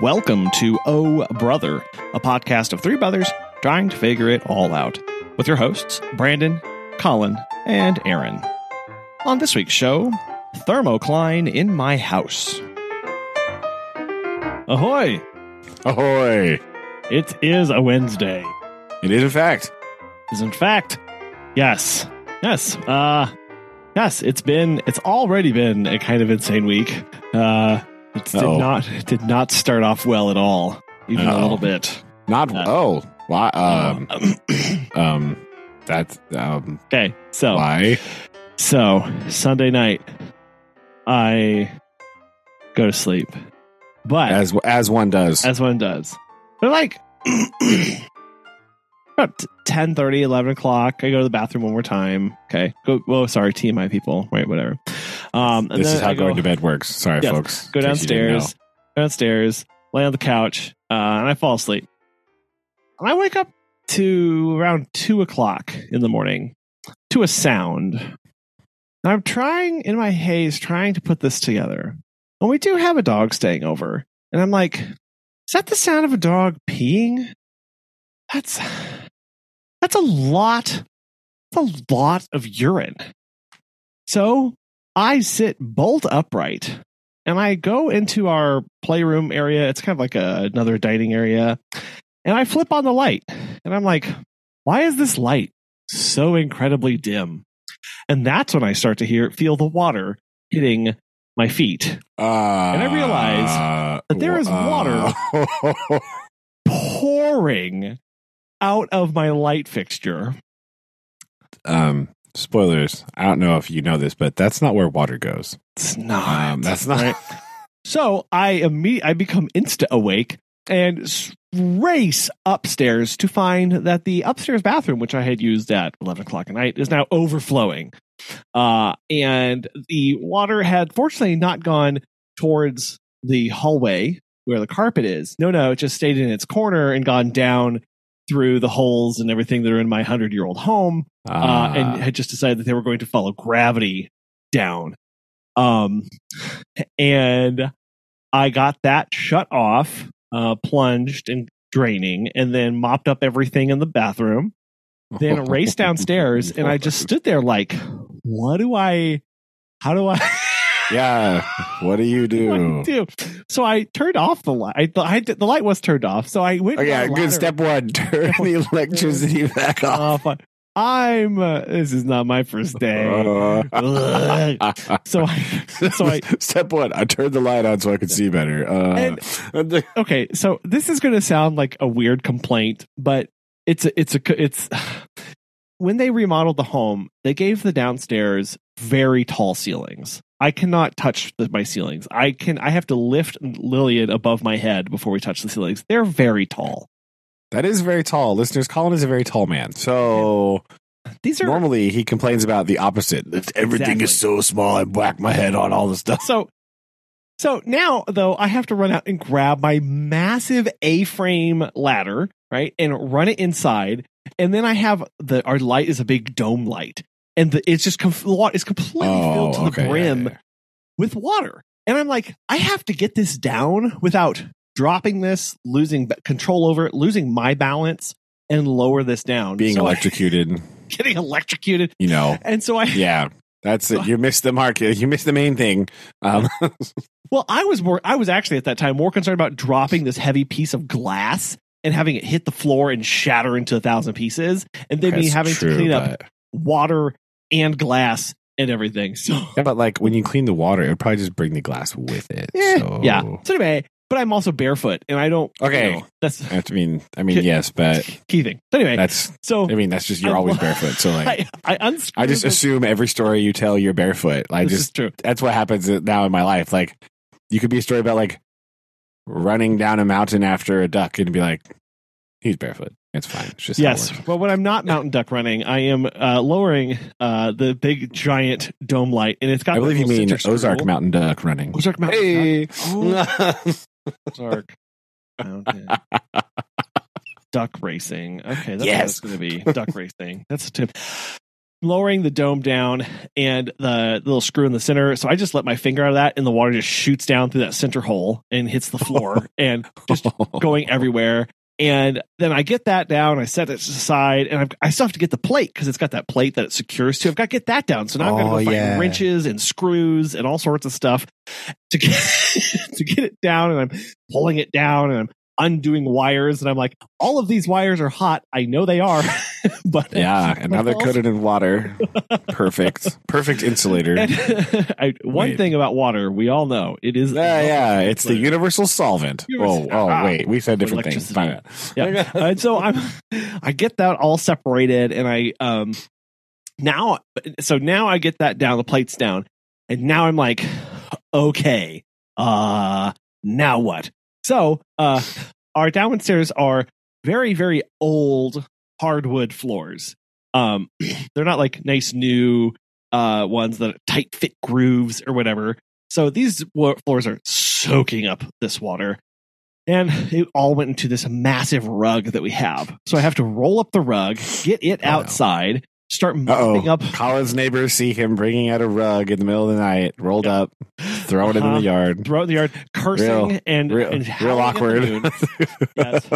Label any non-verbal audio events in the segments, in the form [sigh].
Welcome to Oh Brother, a podcast of three brothers trying to figure it all out, with your hosts, Brandon, Collin, and Aaron. On this week's show, Thermocline in my house. Ahoy! Ahoy! It is a Wednesday. It is a fact. Is in fact, yes, yes, uh, yes. It's been, it's already been a kind of insane week. Uh, it did not, it did not start off well at all, even a Uh-oh. little bit. Not Uh, oh why um [clears throat] um that's um okay, so why so Sunday night, I go to sleep, but as as one does. as one does. They're like [clears throat] about 10 11 o'clock. I go to the bathroom one more time. Okay. Go, well, sorry, TMI people. Right, whatever. Um, and this is how go, going to bed works. Sorry, Yes, folks. Go in case you didn't downstairs, go downstairs, lay on the couch, uh, and I fall asleep. And I wake up to around two o'clock in the morning to a sound. And I'm trying in my haze, trying to put this together. And we do have a dog staying over. And I'm like, is that the sound of a dog peeing? That's that's a lot. That's a lot of urine. So I sit bolt upright and I go into our playroom area. It's kind of like a, another dining area. And I flip on the light. And I'm like, why is this light so incredibly dim? And that's when I start to hear feel the water hitting my feet. Uh, And I realize that there is uh, [laughs] Pouring out of my light fixture. um spoilers. I don't know if you know this, but that's not where water goes. It's not. Um, that's not right? [laughs] So I immediately I become insta awake and race upstairs to find that the upstairs bathroom, which I had used at eleven o'clock at night, is now overflowing. Uh, and the water had fortunately not gone towards the hallway where the carpet is. No, no, it just stayed in its corner and gone down through the holes and everything that are in my hundred year old home uh, Ah. and had just decided that they were going to follow gravity down. Um, and I got that shut off, uh, plunged and draining, and then mopped up everything in the bathroom. Then raced downstairs, [laughs] and I just stood there like, "What do I? How do I?" [laughs] yeah. What do you [laughs] do do? So I turned off the light. I, th- I the light was turned off, so I went. Okay, good. Step one: turn the electricity back off. Oh, fine. I'm. Uh, this is not my first day. Ugh. [laughs] so I, so I, [laughs] Step one: I turned the light on so I could see better. Uh, okay. So this is going to sound like a weird complaint, but it's a, it's a, it's [sighs] when they remodeled the home, they gave the downstairs very tall ceilings. I cannot touch the, my ceilings. I can. I have to lift Lillian above my head before we touch the ceilings. They're very tall. That is very tall, listeners. Collin is a very tall man, so These are normally he complains about the opposite. Everything is so small. I whack my head on all the stuff. so so now though i have to run out and grab my massive a-frame ladder right and run it inside and then i have the our light is a big dome light and the, it's just com- the water is completely oh, filled to the Oh, okay, yeah, brim yeah, yeah. with water and i'm like i have to get this down without dropping this losing control over it losing my balance and lower this down Being So I- electrocuted, [laughs] getting electrocuted you know. and so i [laughs] Yeah, that's it. You missed the mark. You missed the main thing. Um, [laughs] Well, I was more. I was actually at that time more concerned about dropping this heavy piece of glass and having it hit the floor and shatter into a thousand pieces, and then me having true, to clean up but- water and glass and everything. So Yeah, but like when you clean the water, it would probably just bring the glass with it. eh, so. yeah. So anyway, but I'm also barefoot, and I don't. Okay. you know, that's I mean, I mean, [laughs] yes, but key thing. So anyway, that's. so I mean, that's just you're I- always [laughs] barefoot. So like, I, I. I just the- assume every story you tell you're barefoot. I this is just true. that's what happens now in my life. Like, you could be a story about like running down a mountain after a duck and be like, he's barefoot. It's fine. It's just how Yes. works. Well, when I'm not mountain duck running, I am uh, lowering uh, the big giant dome light, and it's got. I believe you mean Ozark scroll. Mountain Duck running. Ozark Mountain. Hey. Duck. [laughs] Oh, Mountain. Duck racing. Okay, that's Yes. going to be. Duck racing. That's a tip. lowering the dome down and the little screw in the center. So I just let my finger out of that, and the water just shoots down through that center hole and hits the floor [laughs] and just going everywhere. And then I get that down, I set it aside, and I've, I still have to get the plate because it's got that plate that it secures to. I've got to get that down. So now I'm Oh, going to go oh, yeah. find wrenches and screws and all sorts of stuff to get [laughs] to get it down. And I'm pulling it down, and I'm undoing wires, and I'm like, all of these wires are hot. I know they are, [laughs] [laughs] but Yeah, [laughs] and now they're coated in water. Perfect. Perfect insulator. And [laughs] I, one Wait. thing about water, we all know it is. Yeah, yeah, it's the universal solvent. Oh, Universal- oh, ah, wait, we said different things. Fine. yeah. and so I'm, I get that all separated, and I um now, so now I get that down, the plates down, and now I'm like, okay, uh, now what? So, uh, our downstairs are very, very old hardwood floors. Um, [clears throat] they're not like nice new uh ones that tight fit grooves or whatever. So these floors are soaking up this water. And it all went into this massive rug that we have. So I have to roll up the rug, get it Oh, no. outside, start mopping Uh-oh. up. Collin's neighbors see him bringing out a rug in the middle of the night, rolled up, throwing it in Uh-huh. the yard. throw it in the yard, cursing Real- and, Real, and real howling at the awkward. [laughs] Yes.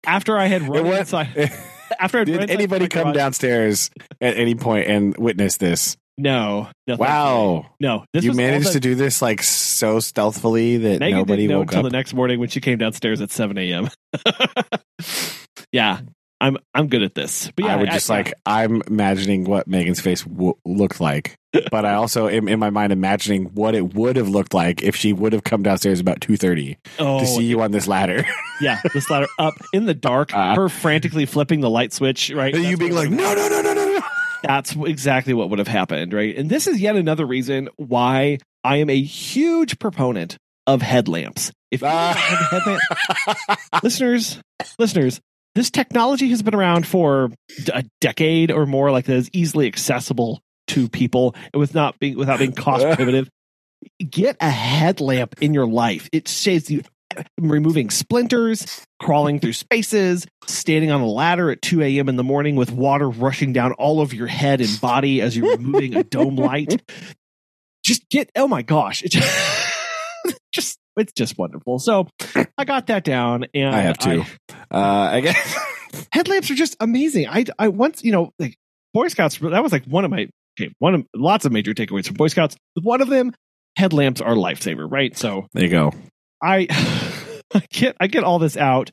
[laughs] After I had run went- inside, [laughs] after Did anybody come garage- downstairs at any point and witness this? No, no. Wow. no. This you managed the- to do this like so stealthily that Megan nobody didn't know woke until up. the next morning when she came downstairs at seven a.m. [laughs] yeah, I'm I'm good at this. But yeah, I would just like I'm imagining what Megan's face w- looked like, [laughs] but I also am in my mind imagining what it would have looked like if she would have come downstairs about two thirty oh to see you on this ladder. [laughs] yeah, this ladder up in the dark, Uh. her frantically flipping the light switch. Right, and you being like, no, no, no, no, no, no. that's exactly what would have happened. Right, and this is yet another reason why I am a huge proponent of headlamps. If you have headlamp, [laughs] listeners, listeners, this technology has been around for a decade or more. Like that is easily accessible to people with not being without being cost [laughs] prohibitive. Get a headlamp in your life. It saves you uh, removing splinters, crawling through spaces, standing on a ladder at 2 a.m. in the morning with water rushing down all over your head and body as you're removing a dome light. Just get, oh my gosh. It's [laughs] just, it's just wonderful. So I got that down and I have two. Uh, I guess. [laughs] headlamps are just amazing. I, I once, you know, like Boy Scouts, that was like one of my, okay, one of lots of major takeaways from Boy Scouts. One of them, headlamps are lifesaver, right? So There you go. I, [sighs] I get, I get all this out.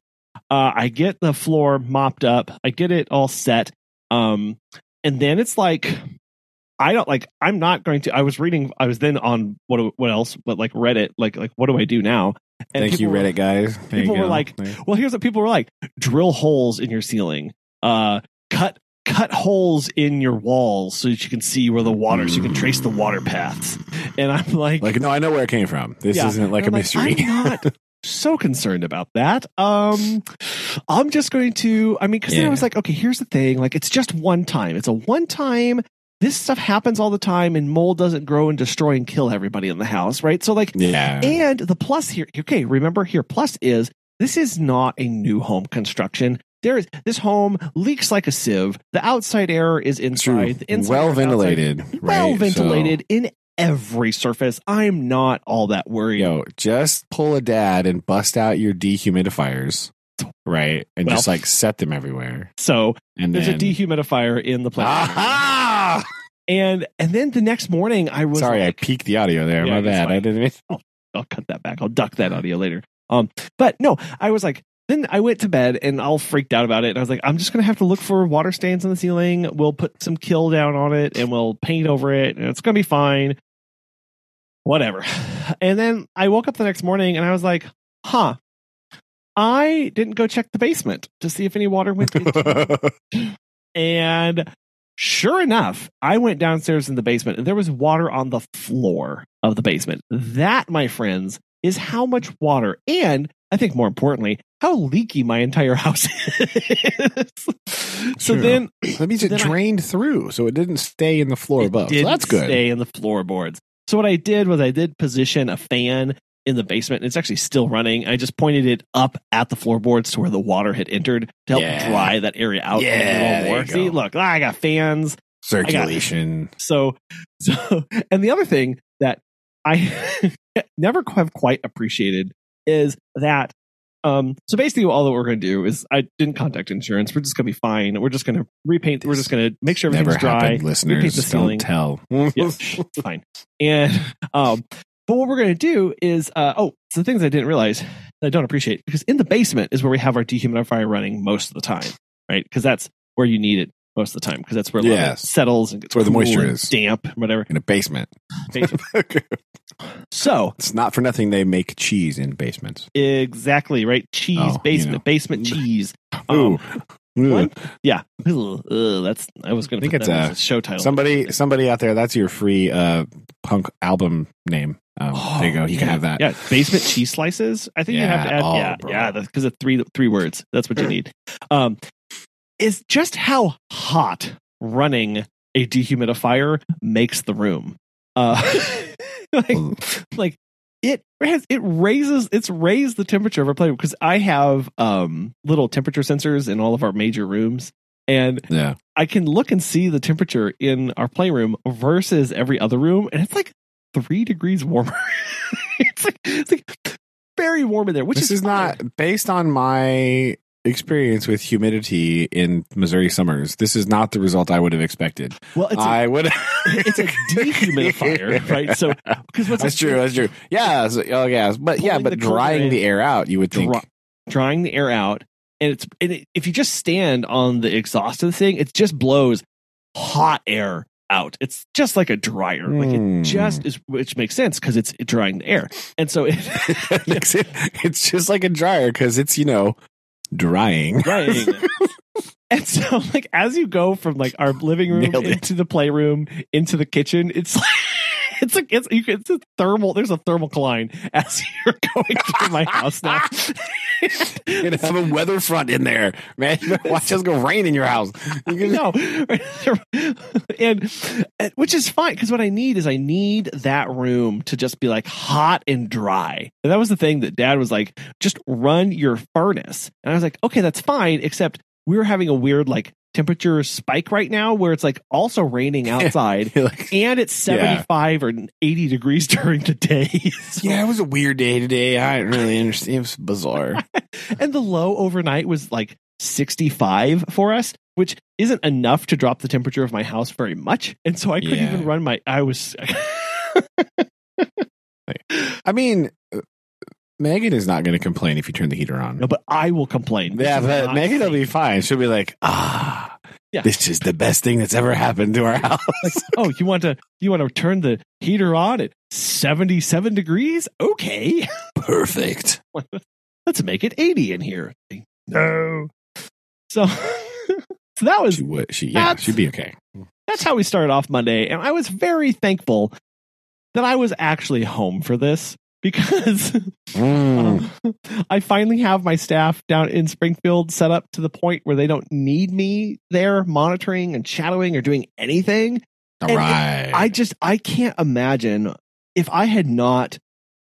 Uh, I get the floor mopped up. I get it all set. Um, and then it's like, I don't like. I'm not going to. I was reading. I was then on what what else? But like Reddit. Like like what do I do now? And Thank you, people were- Reddit guys. [laughs] There people were like, well, here's what people were like: drill holes in your ceiling, uh, cut cut holes in your walls so that you can see where the water, so you can trace the water paths. And I'm like, like, no, I know where it came from. This Yeah. isn't like a I'm mystery. I'm not [laughs] so concerned about that. Um, I'm just going to. I mean, because then I was like, okay, here's the thing: like, it's just one time. It's a one time. This stuff happens all the time, and mold doesn't grow and destroy and kill everybody in the house, right? So, like, yeah. and the plus here, okay, remember here, plus is this is not a new home construction. There is this home leaks like a sieve. The outside air is inside. The inside well is outside. ventilated. right? well So- ventilated in every surface. I'm not all that worried. Yo, just pull a dad and bust out your dehumidifiers, right? And Well- just like set them everywhere. So And there's then, a dehumidifier in the place. Aha! And and then the next morning I was Sorry, I like, peaked the audio there. Yeah, My bad. I didn't mean. [laughs] I'll cut that back. I'll duck that audio later. Um, but no, I was like, then I went to bed and all freaked out about it. And I was like, I'm just gonna have to look for water stains on the ceiling. We'll put some kill down on it and we'll paint over it, and it's gonna be fine. Whatever. [sighs] And then I woke up the next morning and I was like, huh. I didn't go check the basement to see if any water went into [laughs] And sure enough, I went downstairs in the basement and there was water on the floor of the basement. That, my friends, is how much water and I think more importantly, how leaky my entire [laughs] house is. so True. then [clears throat] that means it Then I- drained through, so it didn't stay in the floor above. So that's good. Stay in the floorboards. So what I did was I did position a fan in the basement. It's actually still running. I just pointed it up at the floorboards to where the water had entered to help Yeah. dry that area out a Yeah, more. See, look, I got fans. Circulation. [laughs] So, so, and the other thing that I [laughs] never have quite appreciated is that. Um, so basically, all that we're going to do is I didn't contact insurance. We're just going to be fine. We're just going to repaint. We're just going to make sure everything's Never dry. happened, listeners. the Don't tell. Yeah, [laughs] fine. And um, but what we're going to do is uh, oh, some things I didn't realize that I don't appreciate because in the basement is where we have our dehumidifier running most of the time, right? Because that's where you need it most of the time because that's where Yes. settles and gets Where the moisture is. damp, whatever. In a basement. Basement. [laughs] So it's not for nothing they make cheese in basements. exactly right, cheese Oh, you basement, know. basement [laughs] cheese. Ooh. Um, Ooh. yeah, that's I was going to think put it's that a- a show title. Somebody somebody out there, that's your free uh punk album name. Um, there you go. You can have that. Yeah, basement cheese slices. I think you have to add. Oh, yeah, bro. yeah, because of three three words. That's what you need. Um, is just how hot running a dehumidifier makes the room. Uh, [laughs] like, like it has, it raises it's raised the temperature of our playroom because I have um little temperature sensors in all of our major rooms. And Yeah. I can look and see the temperature in our playroom versus every other room, and it's like three degrees warmer. [laughs] it's like it's like very warm in there, which this is is not based on my experience with humidity in Missouri summers. This is not the result I would have expected. well. It's a, I would. [laughs] it's a dehumidifier, right? So because what's that's true. That's true. Yeah. so- oh, yeah. But yeah, but the drying the air out, you would think. dry- drying the air out, and it's and it, if you just stand on the exhaust of the thing, it just blows hot air out. It's just like a dryer. Like it Hmm. just is, which makes sense because it's drying the air, and so it [laughs] it- it's just like a dryer because it's you know drying. drying. [laughs] And so, like, as you go from like our living room into the playroom into the kitchen, it's like it's like it's you can, it's a thermal. There's a thermal line as you're going through my house now. You're have a weather front in there, man. You [laughs] better watch us go rain in your house. You no, can- [laughs] and and- which is fine because what I need is I need that room to just be like hot and dry. And that was the thing that Dad was like, just run your furnace. And I was like, okay, that's fine, except we were having a weird like temperature spike right now where it's like also raining [laughs] outside. Like, And it's Yeah. 75 or 80 degrees [laughs] during the day. yeah, it was a weird day today. I didn't really understand. It was bizarre. [laughs] and the low overnight was like 65 for us which isn't enough to drop the temperature of my house very much and so i couldn't Yeah. even run my i was I mean, Megan is not going to complain if you turn the heater on. no but i will complain Yeah, but Megan will be fine. She'll be like, ah, Yeah. this is the best thing that's ever happened to our house. oh you want to you want to turn the heater on at 77 degrees okay [laughs] Perfect. let's make it 80 in here no so [laughs] so that was She would. She yeah. She'd be okay. that's how we started off Monday. And I was very thankful that I was actually home for this because um, [laughs] I finally have my staff down in Springfield set up to the point where they don't need me there monitoring and shadowing or doing anything. All and right. I just I can't imagine if I had not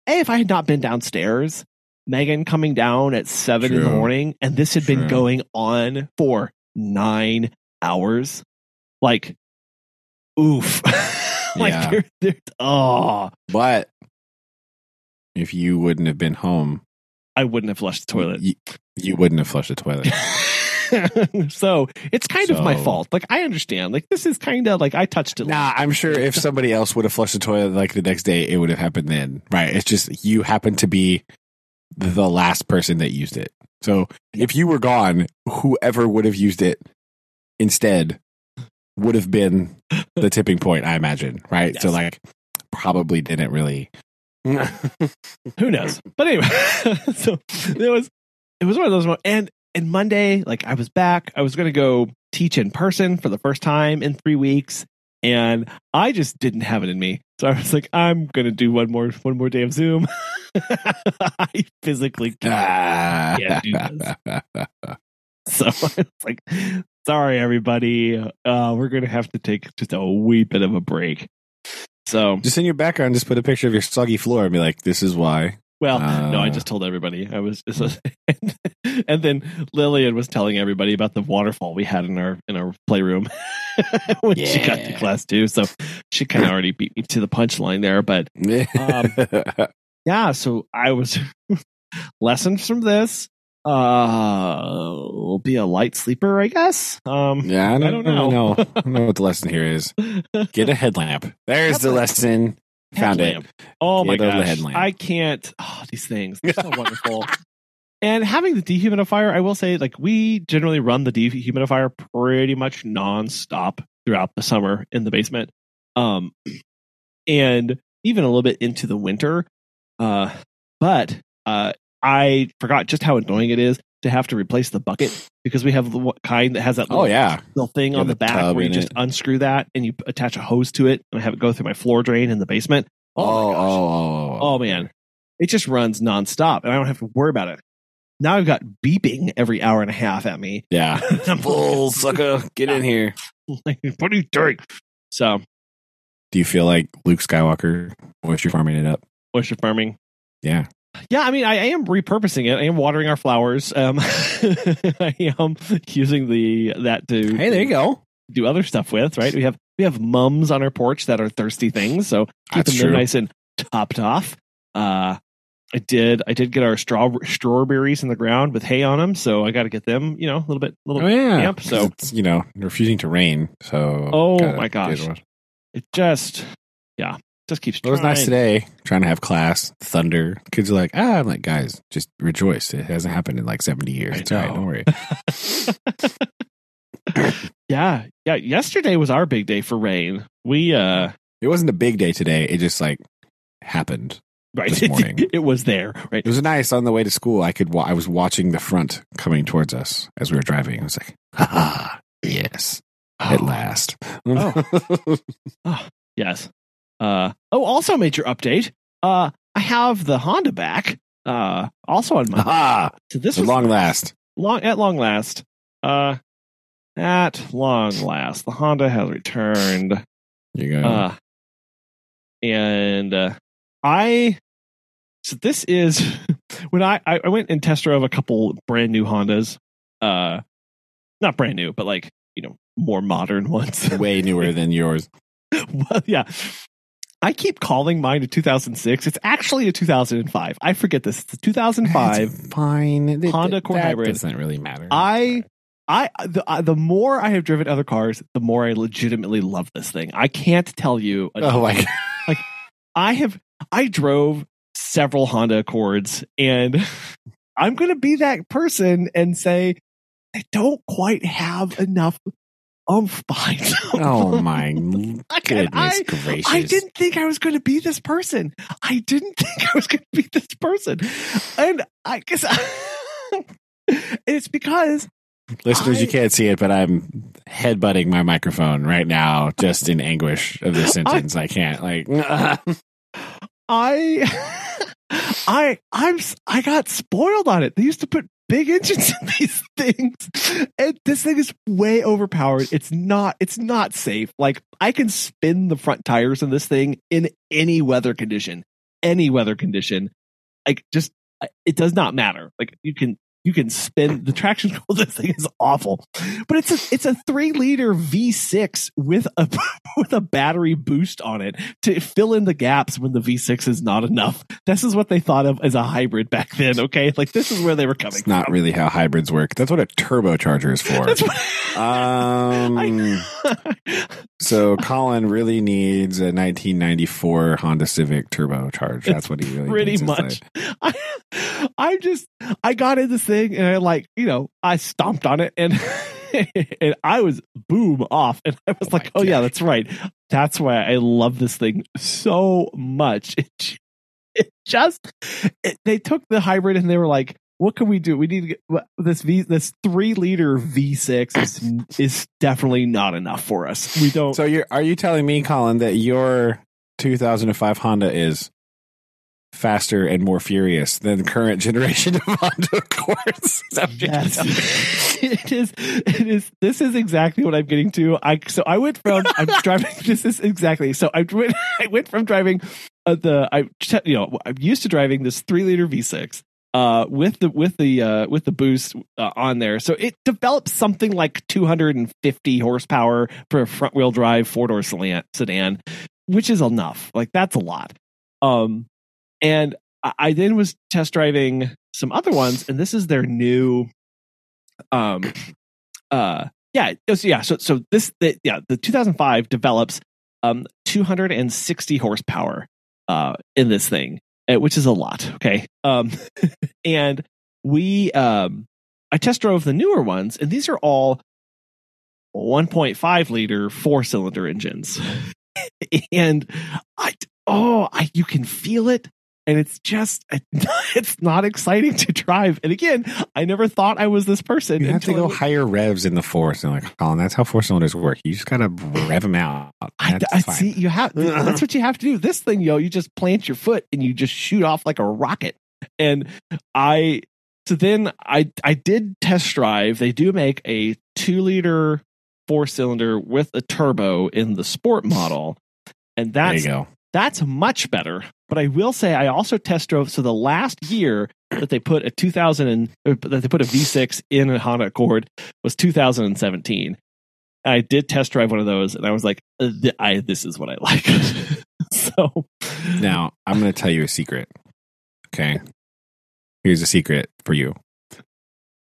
A, if I had not been downstairs, Megan coming down at seven in the morning, and this had been going on for nine hours. Like oof. [laughs] like Yeah. there- there- oh but if you wouldn't have been home, I wouldn't have flushed the toilet. you, you wouldn't have flushed the toilet. [laughs] so it's kind of my fault. Like I understand. Like this is kind of like I touched it. Nah, I'm sure if [laughs] somebody else would have flushed the toilet like the next day, it would have happened then. Right. It's just you happen to be the last person that used it. So if you were gone, whoever would have used it instead would have been the [laughs] tipping point, I imagine. Right. So like probably didn't really [laughs] Who knows? But anyway, [laughs] so it was it was one of those mo- and and Monday, like I was back. I was going to go teach in person for the first time in three weeks, and I just didn't have it in me. So I was like, I'm going to do one more one more day of Zoom. [laughs] I physically can't. do So I was like, sorry everybody. Uh, we're going to have to take just a wee bit of a break. So Just in your background, just put a picture of your soggy floor and be like, "This is why." Well, no, I Uh. just told everybody. I was, [laughs] and then Lillian was telling everybody about the waterfall we had in our in our playroom [laughs] when she got to class too. So she kind of [laughs] already beat me to the punchline there. But Um, yeah, so I was lessons from this. Uh, will be a light sleeper, I guess. Um, yeah, I don't, I don't know. know. I don't know what the lesson here is. [laughs] Get a headlamp. There's the lesson. Found it. Oh my Get gosh, headlamp. I can't. Oh, these things they're so [laughs] wonderful. And having the dehumidifier, I will say, like we generally run the dehumidifier pretty much nonstop throughout the summer in the basement, um, and even a little bit into the winter. Uh, but uh, I forgot just how annoying it is to have to replace the bucket because we have the kind that has that Oh yeah. little thing on the, the back where you just it. unscrew that and you attach a hose to it and have it go through my floor drain in the basement. Oh, my oh, gosh. oh, Oh, oh, oh. oh man, it just runs nonstop, and I don't have to worry about it. Now I've got beeping every hour and a half at me. Yeah. [laughs] Bull sucker, get in here. [laughs] what are you doing? So, Do you feel like Luke Skywalker moisture farming it up? moisture farming. Yeah. Yeah, I mean, I, am repurposing it. I am watering our flowers. Um, [laughs] I am using the that to Hey, there you go. do other stuff with. Right? We have we have mums on our porch that are thirsty things, so That's them true. nice and topped off. Uh, I did I did get our straw strawberries in the ground with hay on them, so I got to get them. You know, a little bit, little Oh yeah. Yep, so- it's, you know refusing to rain. So Oh, my gosh. it just yeah just keeps It was nice today. Trying to have class. Thunder. Kids are like, ah. I'm like, guys, just rejoice. It hasn't happened in like 70 years. It's all right. Don't worry. [laughs] yeah yeah yesterday was our big day for rain we uh It wasn't a big day today. It just like happened. right This [laughs] morning. it was there right It was nice on the way to school. I could. Wa- I was watching the front coming towards us as we were driving. I was like, ha ha. Yes. At last. Oh, last. [laughs] yes uh oh also major update uh i have the honda back uh also on my Ah, so this was long last. long at long last uh at long last the honda has returned you go. Uh, and uh, I, so this is [laughs] when I, I I went and test drove a couple brand new Hondas, uh, not brand new, but like you know more modern [laughs] ones. Way newer [laughs] than yours. well, yeah. I keep calling mine a 2006. It's actually a 2005. I forget this. It's a 2005. It's fine. Honda Accord Hybrid. doesn't really matter. I I the uh, the more I have driven other cars, the more I legitimately love this thing. I can't tell you. oh my god. I have I drove several Honda Accords, and [laughs] I'm going to be that person and say I don't quite have enough oomph behind them. Oh my [laughs] goodness I, gracious. I didn't think I was going to be this person. I didn't [laughs] think I was going to be this person, and I guess [laughs] it's because Listeners, you can't see it, but I'm headbutting my microphone right now, just in anguish of this sentence. I can't like. I, I, I'm, I got spoiled on it. They used to put big engines [laughs] in these things, and this thing is way overpowered. It's not, it's not safe. Like I can spin the front tires in this thing in any weather condition, any weather condition. Like just, it does not matter. Like you can. You can spin the traction [laughs] control. This thing is awful, but it's a it's a three liter V6 with a [laughs] with a battery boost on it to fill in the gaps when the V6 is not enough. This is what they thought of as a hybrid back then. Okay, like this is where they were coming. It's not from. really how hybrids work. That's what a turbocharger is for. [laughs] Um, so Collin really needs a 1994 Honda Civic turbocharge. That's what he really pretty needs much. I, I just I got in this thing and I like you know I stomped on it and [laughs] and I was boom off and I was Oh like oh yeah that's right. That's why I love this thing so much. [laughs] It, it just it, they took the hybrid and they were like what can we do? We need to get what- this V this three liter V6 is [laughs] is definitely not enough for us. We don't So you're are you telling me, Collin, that your 2005 Honda is faster and more furious than the current [laughs] generation of Honda Accords. Is that what Yes. [laughs] it is. It is. This is exactly what I'm getting to. I so I went from I'm [laughs] driving. This is exactly. So I went. I went from driving uh, the I you know I'm used to driving this three liter V6 uh with the with the uh with the boost uh, on there. So it develops something like 250 horsepower for a front wheel drive four door sedan, sedan, which is enough. Like that's a lot. Um, and I, then was test driving some other ones, and this is their new um uh yeah was- yeah so so this the, yeah the 2005 develops um 260 horsepower uh in this thing uh, which is a lot okay? Um [laughs] and we um i test drove the newer ones and these are all 1.5 liter four cylinder engines. [laughs] And i oh i you can feel it and it's just [laughs] it's not exciting to drive and again i never thought i was this person You have to go went- higher revs in the force. And like, Collin, that's how four cylinders work. You just gotta rev them out. I, I see you have [laughs] that's what you have to do. This thing, yo, you just plant your foot and you just shoot off like a rocket. And I so then I I did test drive. They do make a two liter four cylinder with a turbo in the sport model. And There that's you go. That's much better. But I will say I also test drove. So the last year that they put a 2000 and that they put a V6 in a Honda Accord was 2017. I did test drive one of those, and I was like, uh, "I this is what I like." [laughs] so Now, I'm going to tell you a secret. Okay. Here's a secret for you.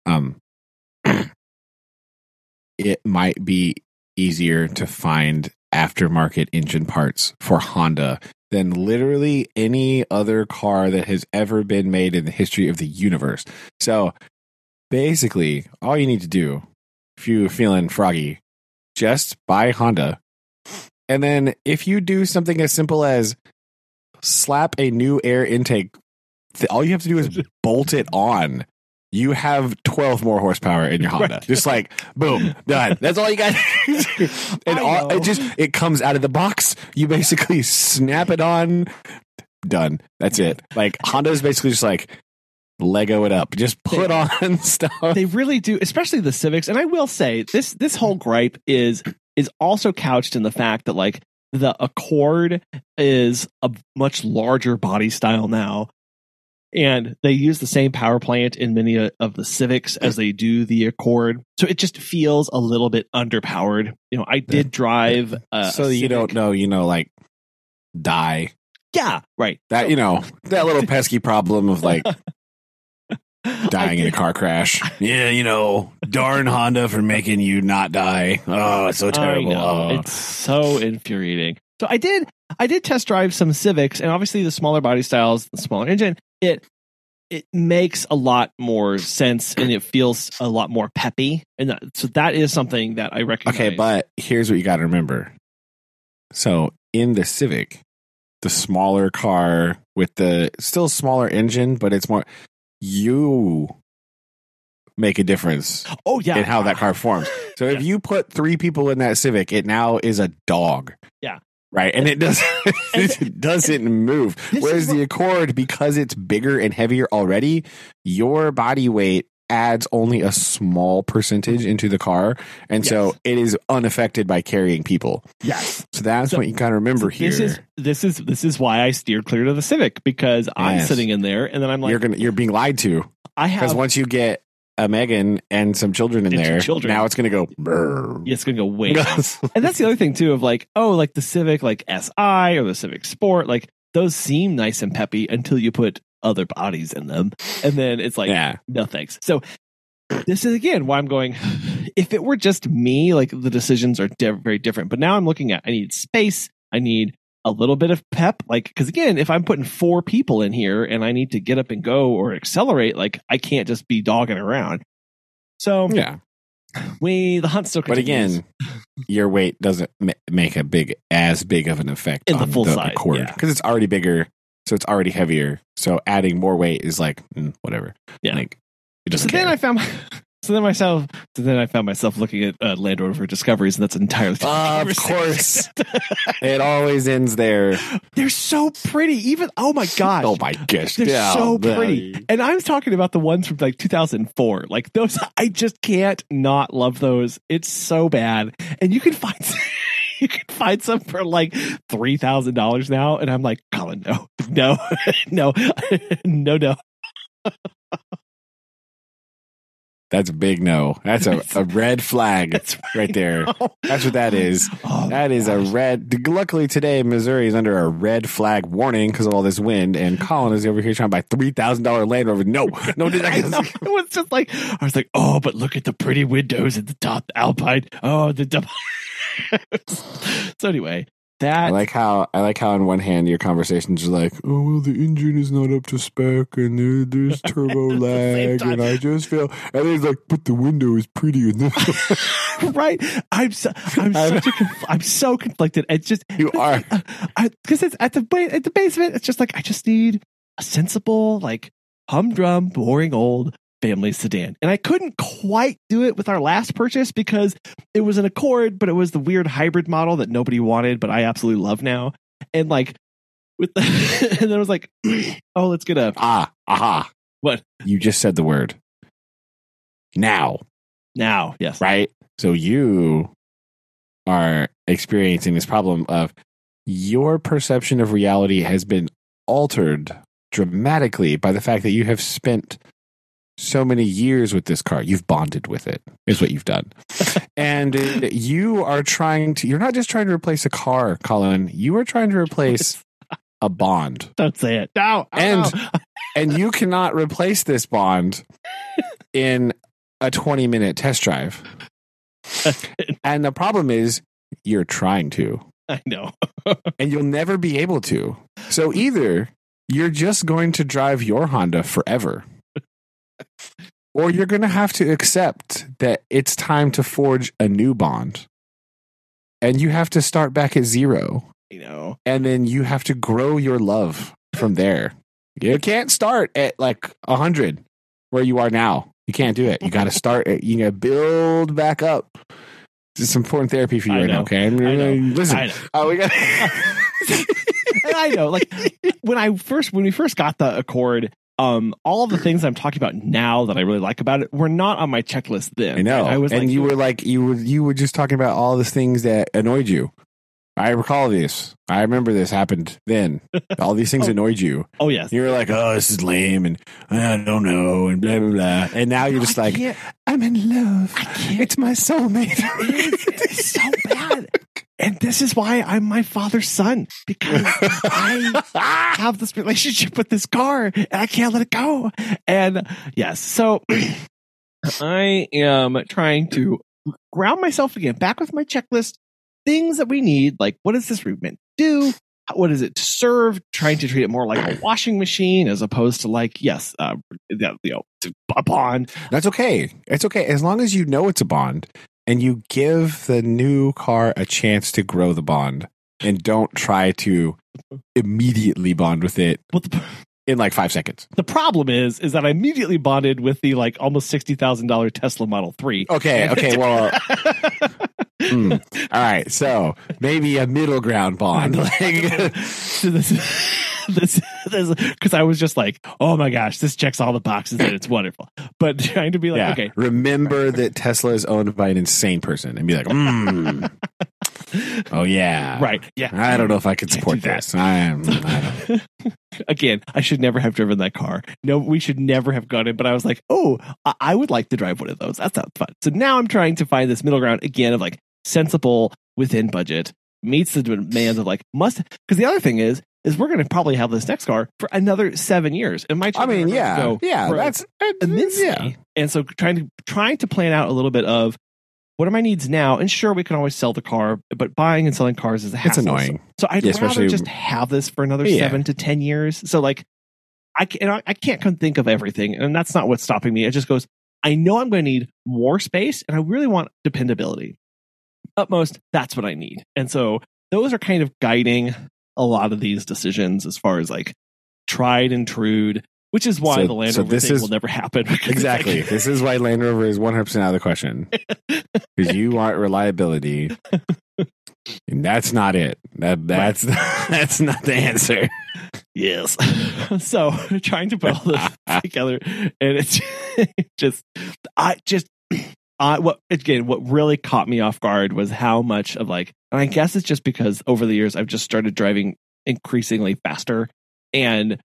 Um, [clears throat] it might be easier to find aftermarket engine parts for Honda than literally any other car that has ever been made in the history of the universe. So basically, all you need to do if you're feeling froggy, just buy Honda. And then if you do something as simple as slap a new air intake, all you have to do is bolt it on. You have 12 more horsepower in your Honda. Right. Just like boom, done. That's all you got. [laughs] and all, it just it comes out of the box. You basically snap it on. Done. That's it. Like Honda is basically just like Lego it up. Just put on [laughs] stuff. they really do, especially the Civics. And I will say this: this whole gripe is is also couched in the fact that like the Accord is a much larger body style now. And they use the same power plant in many uh, of the Civics as they do the Accord, so it just feels a little bit underpowered. You know, I did drive, [laughs] uh, so you don't know, you know, like die. Yeah, right. That you know, that little [laughs] pesky problem of like [laughs] dying in a car crash. Yeah, you know, darn Honda for making you not die. Oh, it's so terrible. Oh. It's so infuriating. So I did I did test drive some Civics and obviously the smaller body styles, the smaller engine, it it makes a lot more sense and it feels a lot more peppy. And that, so that is something that I recognize. Okay, but here's what you got to remember. So in the Civic, the smaller car with the still smaller engine, but it's more you make a difference oh yeah. in how that car [gasps] forms. So if you put three people in that Civic, it now is a dog. Yeah. Right. And it doesn't [laughs] it doesn't move. Whereas the Accord, because it's bigger and heavier already, your body weight adds only a small percentage into the car. And so it is unaffected by carrying people. yes. So that's So- what you gotta remember here. This is this is this is why I steer clear to the Civic because I'm sitting in there and then I'm like you're gonna you're being lied to. I have Because once you get a Megan and some children in And there, children. now it's gonna go brr. it's gonna go way [laughs] And that's the other thing too of like, oh, like the Civic like SI or the Civic Sport, like those seem nice and peppy until you put other bodies in them. And then it's like, yeah. no thanks. So this is again why I'm going, if it were just me, like the decisions are di- very different. But now I'm looking at, I need space. I need a little bit of pep. Like, cause again, if I'm putting four people in here and I need to get up and go or accelerate, like I can't just be dogging around. So Yeah. we, the hunt still But again, your weight doesn't ma- make a big as big of an effect In the on full the size, Accord yeah. because it's already bigger, so it's already heavier. So adding more weight is like mm, whatever. Yeah. like it So doesn't then care. I found So then myself, so then I found myself looking at uh, Land Rover Discoveries, and that's entirely different Of course, [laughs] It always ends there. They're so pretty. Even oh my gosh, Oh my gosh. they're Yeah, so buddy. pretty. And I'm talking about the ones from like 2004. Like those, I just can't not love those. It's so bad, and you can find. [laughs] You can find some for like three thousand dollars now, and I'm like, Collin, no, no, [laughs] no, no, no. That's a big no. That's a, a [laughs] red flag right there. [laughs] That's what that is. [laughs] Oh, That is a red. Luckily today, Missouri is under a red flag warning because of all this wind, and Collin is over here trying to buy three thousand dollar Land Rover. No, no, did I know. It was just like I was like, oh, but look at the pretty windows at the top, the Alpine. Oh, the double. so anyway, I like how I like how on one hand your conversations are like, oh well, the engine is not up to spec, and there, there's [laughs] turbo lag, and I just feel, and then it's like, but the window is pretty in this. [laughs] right. I'm so I'm I such a I'm so conflicted. It's just You are. because uh, uh, it's at the at the base of it. It's just like I just need a sensible, like humdrum, boring old family sedan, and I couldn't quite do it with our last purchase because it was an Accord, but it was the weird hybrid model that nobody wanted, but I absolutely love now. And like with the, [laughs] and then I was like, [clears throat] oh, let's get a ah, aha. What? You just said the word. Now, now. Yes, right? So you are experiencing this problem of your perception of reality has been altered dramatically by the fact that you have spent so many years with this car. You've bonded with it, is what you've done. [laughs] and you are trying to, you're not just trying to replace a car, Collin. You are trying to replace [laughs] a bond. Don't say it. No. oh, And- no. [laughs] And you cannot replace this bond in a 20 minute test drive. and the problem is, you're trying to, I know. and you'll never be able to. So either you're just going to drive your Honda forever, or you're going to have to accept that it's time to forge a new bond. And you have to start back at zero. You know. and then you have to grow your love from there. You can't start at like a hundred where you are now. You can't do it. You got to start. At, you got to build back up. This is important therapy for you I right know. now. Okay, I know. listen. I know. Oh, we got. [laughs] I know, like when I first when we first got the Accord, um, all of the things I'm talking about now that I really like about it were not on my checklist then. I know. I was and like, you were like you were you were just talking about all the things that annoyed you. I recall this. I remember this happened then. [laughs] All these things Oh. annoyed you. oh yes, You were like, "Oh, this is lame," and I don't know, and blah blah blah. And now you're just I like, "I'm in love. It's my soulmate." It's so bad. And this is why I'm my father's son because [laughs] I have this relationship with this car and I can't let it go. And yes, so [clears throat] I am trying to ground myself again, back with my checklist, things that we need, like what does this to do? What is it to serve? Trying to treat it more like a washing machine as opposed to like, yes, uh, you know, a bond. That's okay. It's okay as long as you know it's a bond and you give the new car a chance to grow the bond and don't try to immediately bond with it in like five seconds. the problem is, is that I immediately bonded with the like almost sixty thousand dollar Tesla Model Three. Okay. Okay. Well. [laughs] hmm. All right. So maybe a middle ground bond. [laughs] Like, [laughs] this, this, [laughs] because I was just like, oh my gosh, this checks all the boxes and it's wonderful. But [laughs] trying to be like, yeah. okay, Remember that Tesla is owned by an insane person and be like, hmm. [laughs] oh yeah. right, yeah. I don't know if I could support that. this. I am. I. Again, I should never have driven that car. No, we should never have gone in. But I was like, oh, I, I would like to drive one of those. That sounds fun. So now I'm trying to find this middle ground again of like sensible within budget meets the demands of like must. Because the other thing is, is we're going to probably have this next car for another seven years. And my I mean, yeah, yeah. That's uh, immensely. yeah. And so trying to trying to plan out a little bit of what are my needs now? And sure, we can always sell the car, but buying and selling cars is a hassle. annoying. So I'd Yeah, rather just have this for another Yeah. seven to ten years. So like, I can't I can't come think of everything, and that's not what's stopping me. It just goes. I know I'm going to need more space, and I really want dependability. Utmost, that's what I need, and so those are kind of guiding a lot of these decisions as far as like tried and true which is why So- the Land so Rover this thing is- will never happen. Exactly. like- [laughs] this is why Land Rover is 100% out of the question. [laughs] Because you want reliability. And that's not it. That that's [laughs] that's not the answer. yes. so trying to put all this together, and it's just, I just, [clears throat] I what again? What really caught me off guard was how much of like, and I guess it's just because over the years I've just started driving increasingly faster, and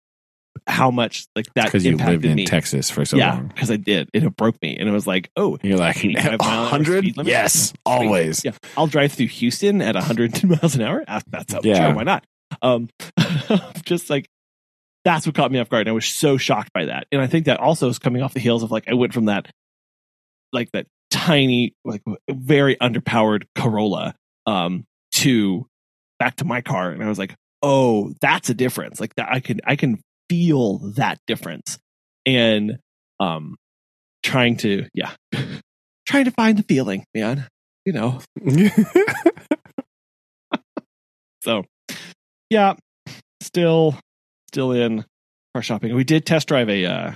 how much like that Because you lived in me. Texas for so yeah, long. because I did, it broke me, and it was like, oh, You're like, 85 mile an hour 100? Yes, [laughs] always. Yeah, I'll drive through Houston at 102 [laughs] miles an hour. Ah, That's up. Yeah. Sure, why not? Um, [laughs] just like that's what caught me off guard. And I was so shocked by that, and I think that also is coming off the heels of like I went from that, like that tiny, like very underpowered Corolla, um, to back to my car, and I was like, oh, that's a difference. Like that, I can I can feel that difference, and um, trying to yeah, [laughs] trying to find the feeling, man. You know, [laughs] So, yeah, still, still in car shopping. We did test drive a. Uh,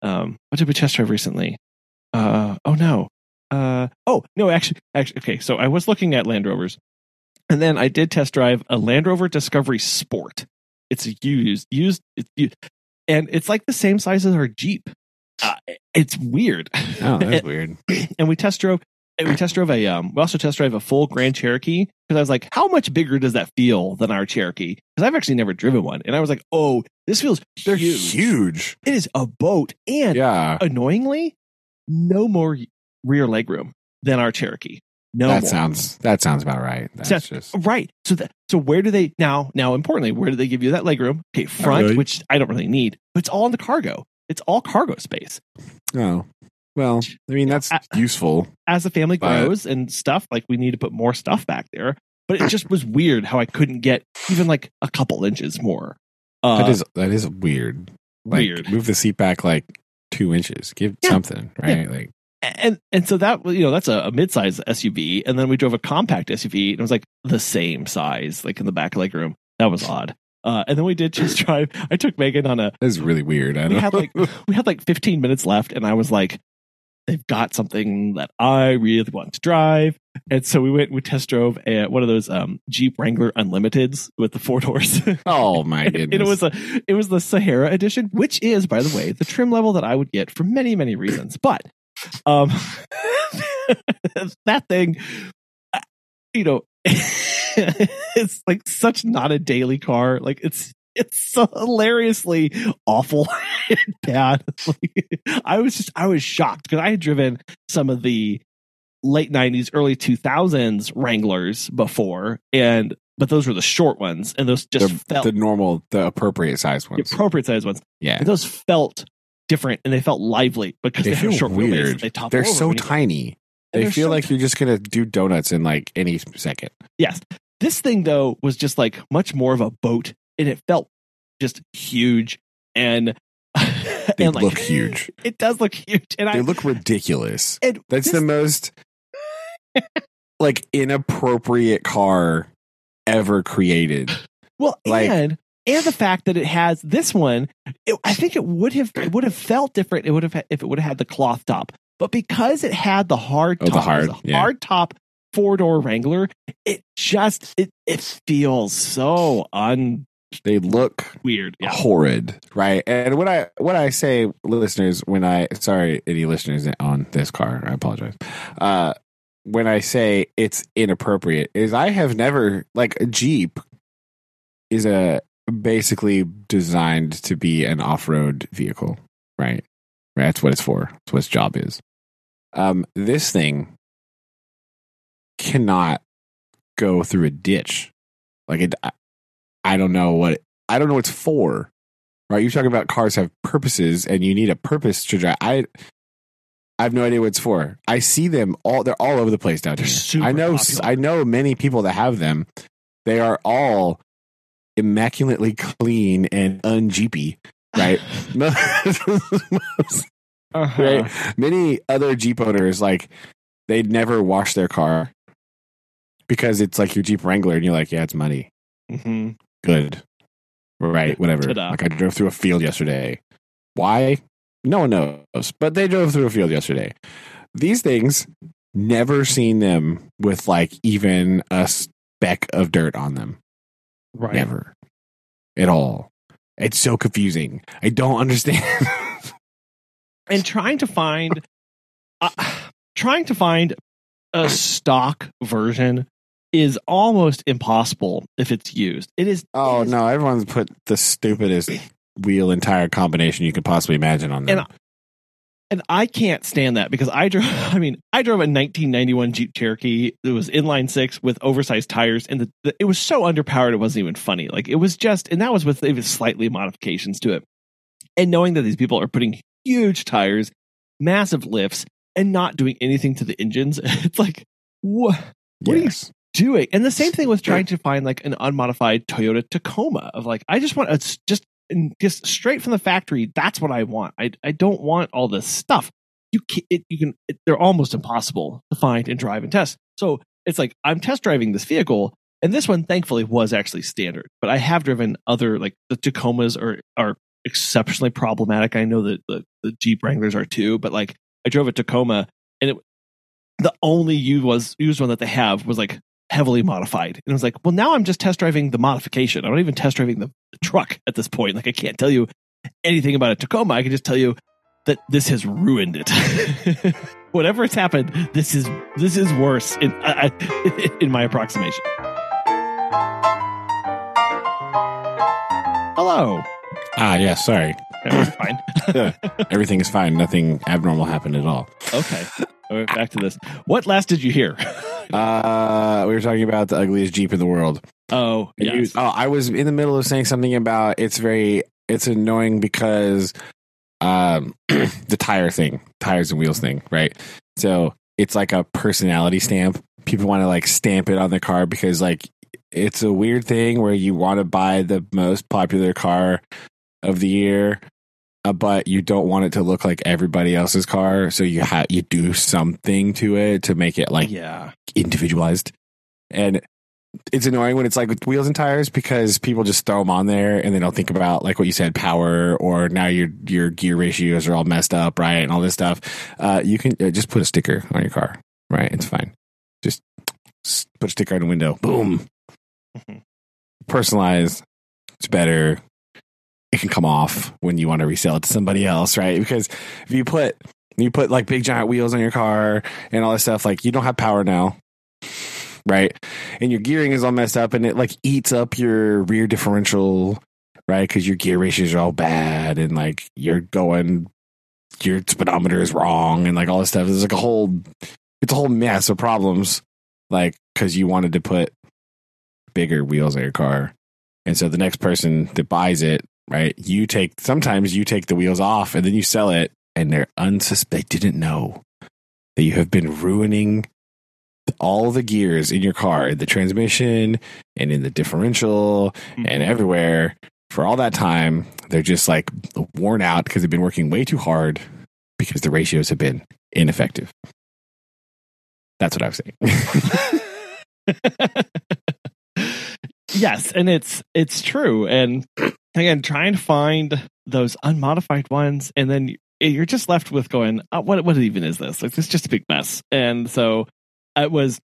um, what did we test drive recently? Uh, oh no. Uh, oh no, actually, actually, okay. So I was looking at Land Rovers, and then I did test drive a Land Rover Discovery Sport. It's a used, used, it's used, and it's like the same size as our Jeep. Uh, it's weird. oh, that's [laughs] weird. and we test drove and we test drove a um we also test drove a full Grand Cherokee because I was like, how much bigger does that feel than our Cherokee? Because I've actually never driven one, and I was like, oh, this feels They're huge. huge. It is a boat, and Yeah. annoyingly, no more rear legroom than our Cherokee. No that more. sounds that sounds about right. That's So- just Right. So that so where do they now now importantly, where do they give you that legroom? Okay, front, really. which I don't really need, but it's all in the cargo. It's all cargo space. oh. Well, I mean that's Uh, useful. As the family But- grows and stuff, like we need to put more stuff back there. But it just was weird how I couldn't get even like a couple inches more. Uh, that is that is weird. Like, weird. Move the seat back like two inches. Give Yeah. something, right? Like and and so that you know that's a, a mid-size SUV, and then we drove a compact SUV, and it was like the same size, like in the back leg room. That was odd. Uh, and then we did just [laughs] drive. I took Megan on a. that is really weird. I We don't had like we had like 15 minutes left, and I was like, they've got something that I really want to drive, and so we went. We test drove a, one of those um, Jeep Wrangler Unlimiteds with the four doors. [laughs] Oh my goodness. it was a it was the Sahara edition, which is, by the way, the trim level that I would get for many many reasons. But um, [laughs] that thing, you know, [laughs] it's like such not a daily car. Like it's it's so hilariously awful [laughs] and bad. Like, I was just I was shocked because I had driven some of the late 90s early 2000s wranglers before and but those were the short ones and those just the, felt the normal, the appropriate size ones the appropriate size ones Yeah. and those felt different and they felt lively because They they, feel short weird. they topple They're so tiny. They feel so like ti- you're just gonna do donuts in like any second. yes this thing though was just like much more of a boat and it felt just huge and [laughs] They and like look huge. it does look huge and They I look ridiculous. and That's the most [laughs] like inappropriate car ever created. Well, Like- and and the fact that it has this one, it, I think it would have it would have felt different. It would have if it would have had the cloth top, but because it had the hard Oh, the top, was hard, yeah. hard top four door Wrangler, it just it it feels so un They look weird. Yeah, horrid, right? And what I when I say listeners, when I sorry any listeners on this car, I apologize. Uh, when I say it's inappropriate, is I have never like a Jeep is a basically designed to be an off road vehicle, right? Right, that's what it's for. That's what its job is. Um, this thing cannot go through a ditch. Like it, I, I don't know what I don't know what it's for. Right? You're talking about cars have purposes, and you need a purpose to drive. I, I have no idea what it's for. I see them all; they're all over the place down here. I know, popular. I know many people that have them. They are all immaculately clean and unjeepy. Right? [laughs] [laughs] Uh-huh. right? Many other Jeep owners like they'd never wash their car because it's like your Jeep Wrangler, and you're like, yeah, it's muddy. Mhm. Good, right? Whatever. Ta-da. Like I drove through a field yesterday. Why? No one knows. But they drove through a field yesterday. These things, never seen them with like even a speck of dirt on them. Right. Never. At all. It's so confusing. I don't [laughs] understand. and trying to find uh, trying to find a stock version is almost impossible if it's used. It is. oh it is- no, everyone's put the stupidest wheel and tire combination you could possibly imagine on them. And and I can't stand that because I drove. [laughs] I mean, I drove a 1991 Jeep Cherokee. It was inline six with oversized tires, and the, the, it was so underpowered it wasn't even funny. Like it was just, and that was with even slightly modifications to it. And knowing that these people are putting huge tires, massive lifts, and not doing anything to the engines, [laughs] it's like what what are you doing? And the same thing with trying to find like an unmodified Toyota Tacoma of like I just want it's just and just straight from the factory. That's what I want. I I don't want all this stuff. You can it, you can it, they're almost impossible to find and drive and test. So it's like I'm test driving this vehicle, and this one thankfully was actually standard. But I have driven other like the Tacomas are are exceptionally problematic. I know that the the Jeep Wranglers are too, but like I drove a Tacoma and it the only used was used one that they have was like heavily modified. And it was like, well, now I'm just test driving the modification. I'm not even test driving the, truck at this point. Like I can't tell you anything about a Tacoma. I can just tell you that this has ruined it. [laughs] Whatever has happened, this is this is worse in I, uh, I- uh, [laughs] in my approximation. Hello. Ah, yeah, sorry. Okay, fine. [laughs] Everything is fine. Nothing abnormal happened at all. Okay. All right, back to this. What last did you hear? [laughs] Uh, we were talking about the ugliest Jeep in the world. Oh, And you- yes. oh, I was in the middle of saying something about it's very it's annoying because um [clears throat] the tire thing, tires and wheels thing, right? So it's like a personality stamp. People want to like stamp it on the car because like it's a weird thing where you want to buy the most popular car of the year uh, but you don't want it to look like everybody else's car so you have you do something to it to make it like yeah. individualized. And it's annoying when it's like with wheels and tires because people just throw them on there and they don't think about like what you said, power, or now your your gear ratios are all messed up, right, and all this stuff. Uh, you can uh, just put a sticker on your car, right? It's fine. Just put a sticker on the window. Boom. [laughs] Personalized. It's better. Can come off when you want to resell it to somebody else, right? Because if you put you put like big giant wheels on your car and all this stuff, like you don't have power now, right? And your gearing is all messed up, and it like eats up your rear differential, right? Because your gear ratios are all bad, and like you're going, your speedometer is wrong, and like all this stuff. There's like a whole, it's a whole mess of problems, like because you wanted to put bigger wheels on your car, and so the next person that buys it, right? You take sometimes you take the wheels off, and then you sell it, and they're unsuspect didn't know that you have been ruining all the gears in your car, the transmission and in the differential hmm. and everywhere for all that time. They're just like worn out because they've been working way too hard because the ratios have been ineffective. That's what I was saying. [laughs] yes, and it's it's true. And again, trying to find those unmodified ones, and then you're just left with going, oh, "What what even is this? Like, this just a big mess." And so it was.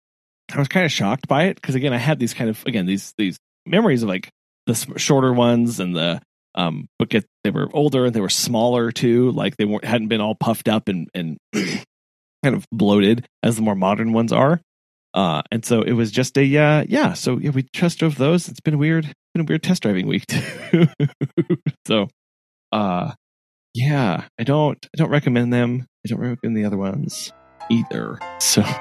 I was kind of shocked by it because again, I had these kind of again these these memories of like the shorter ones and the um but get they were older and they were smaller too like they weren't hadn't been all puffed up and and [clears throat] kind of bloated as the more modern ones are uh and so it was just a uh yeah so yeah we just drove those. It's been weird been a weird test driving week [laughs] too. So uh yeah i don't i don't recommend them. I don't recommend the other ones either so. [laughs]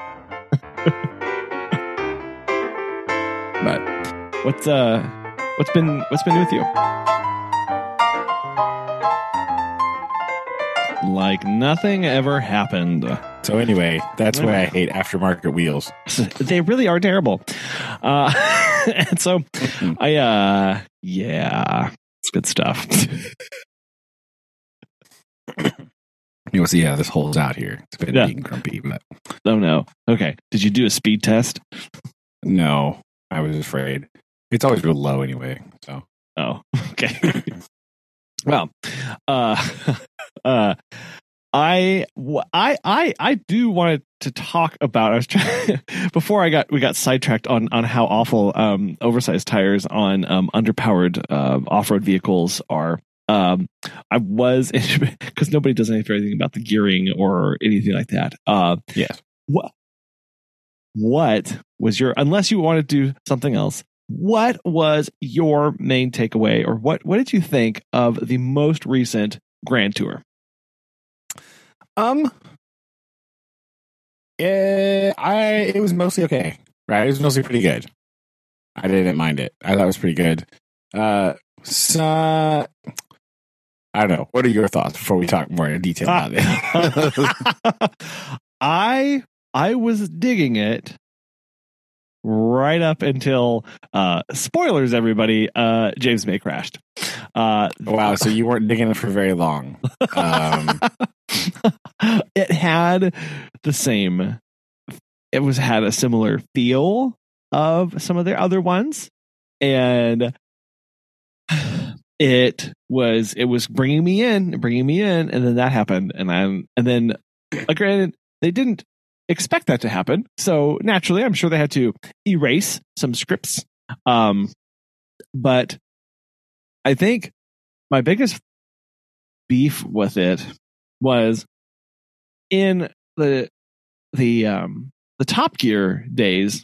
But what's uh what's been what's been new with you? Like nothing ever happened so anyway, that's why I hate aftermarket wheels. [laughs] they really are terrible uh [laughs] and so i uh yeah it's good stuff You know, see how this holds out here. It's been Yeah. being grumpy, but oh no okay did you do a speed test no, I was afraid. It's always real low anyway. So oh [laughs] okay Well, uh, uh, I, I, I, I do want to talk about. I was trying [laughs] before I got we got sidetracked on on how awful um, oversized tires on um, underpowered uh, off road vehicles are. Um, I was because [laughs] nobody does anything about the gearing or anything like that. Uh, Yes. What what was your unless you want to do something else? What was your main takeaway, or what what did you think of the most recent Grand Tour? Um, eh, I it was mostly okay. Right, it was mostly pretty good. I didn't mind it. I thought it was pretty good. Uh, so I don't know. What are your thoughts before we talk more in detail about it? [laughs] I I was digging it right up until uh spoilers everybody uh James May crashed. Uh wow, so you weren't digging it for very long. Um, [laughs] it had the same it was had a similar feel of some of their other ones and [sighs] it was it was bringing me in bringing me in and then that happened and i'm and then uh, granted they didn't expect that to happen. So naturally i'm sure they had to erase some scripts. Um but i think my biggest beef with it was in the the um the top gear days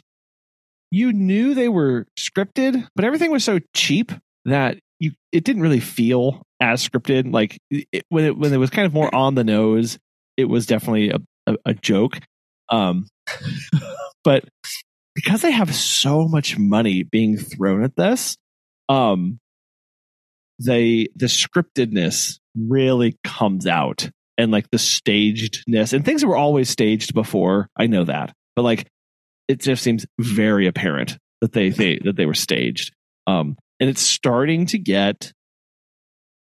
you knew they were scripted but everything was so cheap that you it didn't really feel as scripted. Like it, when it when it was kind of more on the nose it was definitely a, a, a joke um but because they have so much money being thrown at this um they the scriptedness really comes out and like the stagedness and things were always staged before i know that but like it just seems very apparent that they, they that they were staged. Um and it's starting to get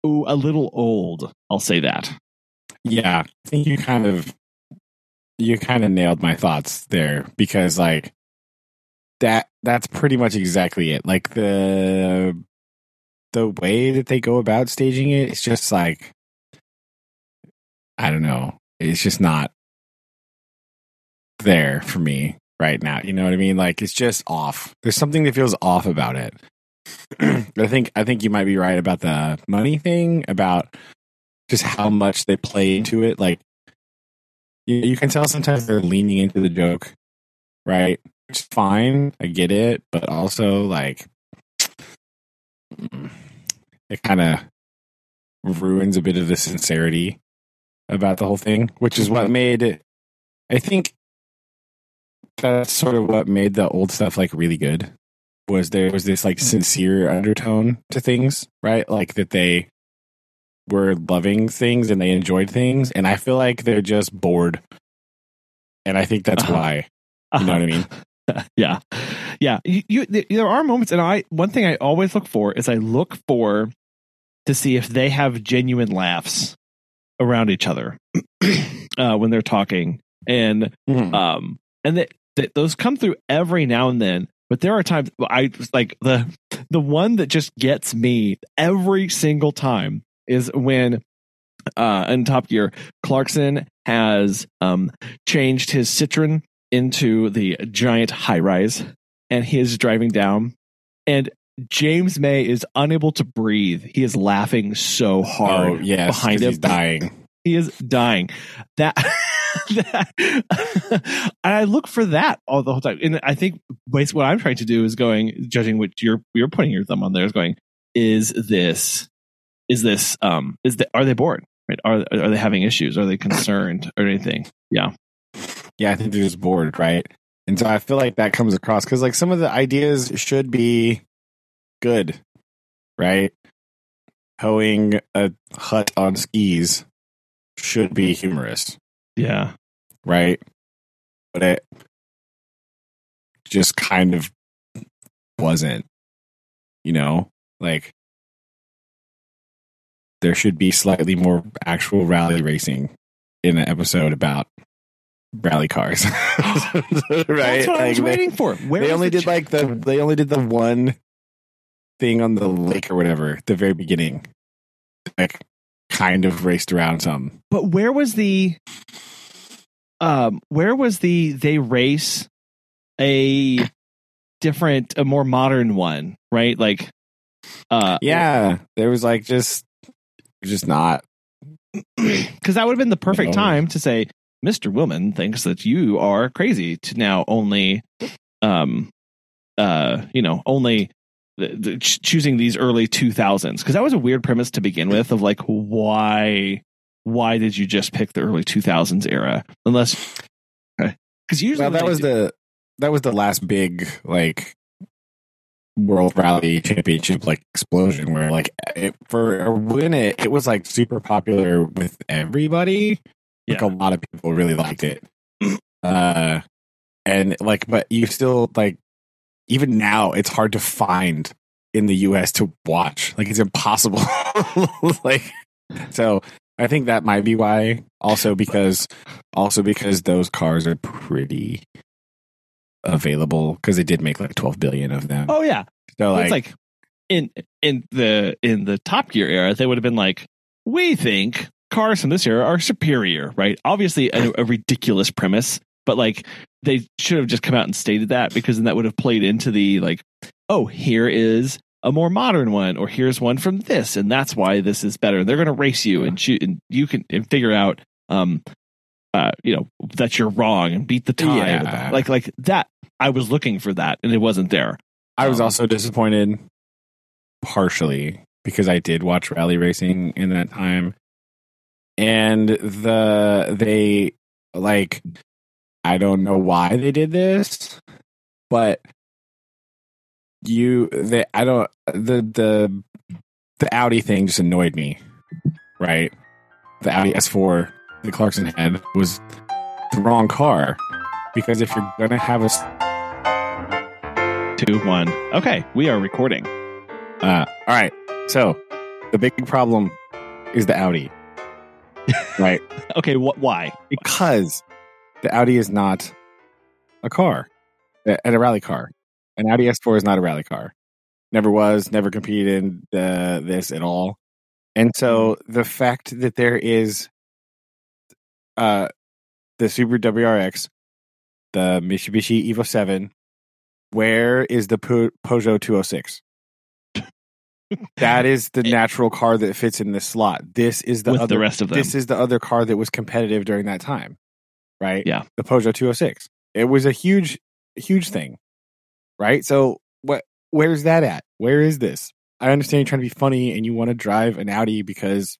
ooh, a little old i'll say that. Yeah, I think you kind of you kind of nailed my thoughts there because like that that's pretty much exactly it. Like the the way that they go about staging it, it's just like I don't know. It's just not there for me right now. You know what I mean? Like it's just off. There's something that feels off about it. [clears throat] I think I think you might be right about the money thing about just how much they play into it. Like you, you can tell sometimes they're leaning into the joke, right? It's fine, I get it, but also like [sniffs] it kind of ruins a bit of the sincerity about the whole thing, which is what made. I think that's sort of what made the old stuff like really good. Was there was this like sincere undertone to things, right? Like that they were loving things and they enjoyed things, and I feel like they're just bored, and I think that's Uh-huh. why. You know what I mean? [laughs] yeah yeah you, you there are moments and i one thing i always look for is i look for to see if they have genuine laughs around each other [clears throat] uh, when they're talking and Mhm. um and that that those come through every now and then but there are times i like the the one that just gets me every single time is when uh in top gear clarkson has um changed his citroen into the giant high rise and he is driving down and James May is unable to breathe. He is laughing so hard oh yes, behind him. he's dying. [laughs] He is dying. That, [laughs] that [laughs] and I look for that all the whole time. And I think basically what I'm trying to do is going, judging what you're you're putting your thumb on there is going, is this is this um is the are they bored? Right? Are are they having issues? Are they concerned or anything? Yeah. Yeah, I think they're just bored, right? And so I feel like that comes across because like some of the ideas should be good, right? Hoeing a hut on skis should be humorous, Yeah. right? But it just kind of wasn't, you know, like there should be slightly more actual rally racing in an episode about rally cars, [laughs] right? That's what I was Like, they- waiting for. Where they only the did like the they only did the one thing on the lake or whatever the very beginning like kind of raced around some. But where was the um where was the they race a different a more modern one, right? Like uh Yeah, there was like just just not. cuz that would have been the perfect No. time to say Mr. Wilman thinks that you are crazy to now only um uh you know, only the, the, ch- choosing these early 2000s because that was a weird premise to begin with of like why why did you just pick the early 2000s era unless because usually Well, that was do- the that was the last big like world rally championship like explosion where like it, for a win it it was like super popular with everybody. Like Yeah. a lot of people really liked it. Uh and like but you still like even now it's hard to find in the US to watch. Like it's impossible. [laughs] Like so I think that might be why. Also because also because those cars are pretty available because they did make like 12 billion of them. Oh yeah. So it's like, like in in the in the top gear era they would have been like we think cars from this era are superior right? Obviously a, a ridiculous premise but like they should have just come out and stated that because then that would have played into the like oh here is a more modern one or here's one from this and that's why this is better. They're going to race you and shoot and you can and figure out um uh you know that you're wrong and beat the time Yeah. like like that i was looking for that and it wasn't there. I was um, also disappointed partially because I did watch rally racing in that time. And the they like I don't know why they did this but you they I don't the the the Audi thing just annoyed me right? The Audi S4 the Clarkson had was the wrong car because if you're gonna have a two one okay we are recording Uh, all right. So the big problem is the Audi, right? [laughs] okay wh- why Because the Audi is not a car, and a rally car. An Audi S4 is not a rally car. Never was. Never competed in the, this at all. And so the fact that there is uh, the Subaru WRX, the Mitsubishi Evo 7, where is the po- Peugeot 206? That is the [laughs] natural car that fits in this slot. This is the other the rest of them this is the other car that was competitive during that time, right? Yeah. the Peugeot 206. It was a huge, huge thing, right? So what? Where's that at? Where is this? I understand you're trying to be funny and you want to drive an Audi because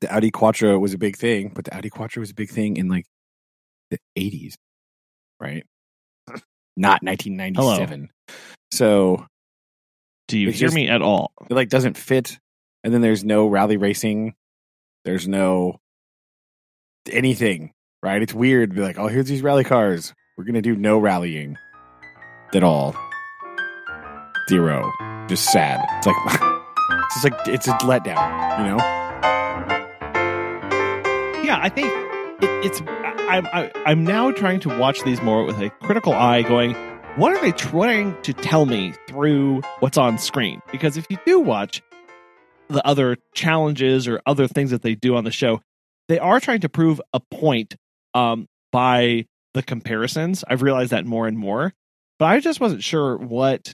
the Audi Quattro was a big thing, but the Audi Quattro was a big thing in like the 80s, right? Not 1997. So do you hear just- me at all? it like doesn't fit and then there's no rally racing. There's no anything right? It's weird to be like oh here's these rally cars. We're gonna do no rallying at all. Zero. Just sad. It's like [laughs] it's like it's a letdown you know? Yeah i think it, it's I, I'm I, I'm now trying to watch these more with a critical eye going what are they trying to tell me through what's on screen? Because if you do watch the other challenges or other things that they do on the show they are trying to prove a point um, by the comparisons. I've realized that more and more but i just wasn't sure what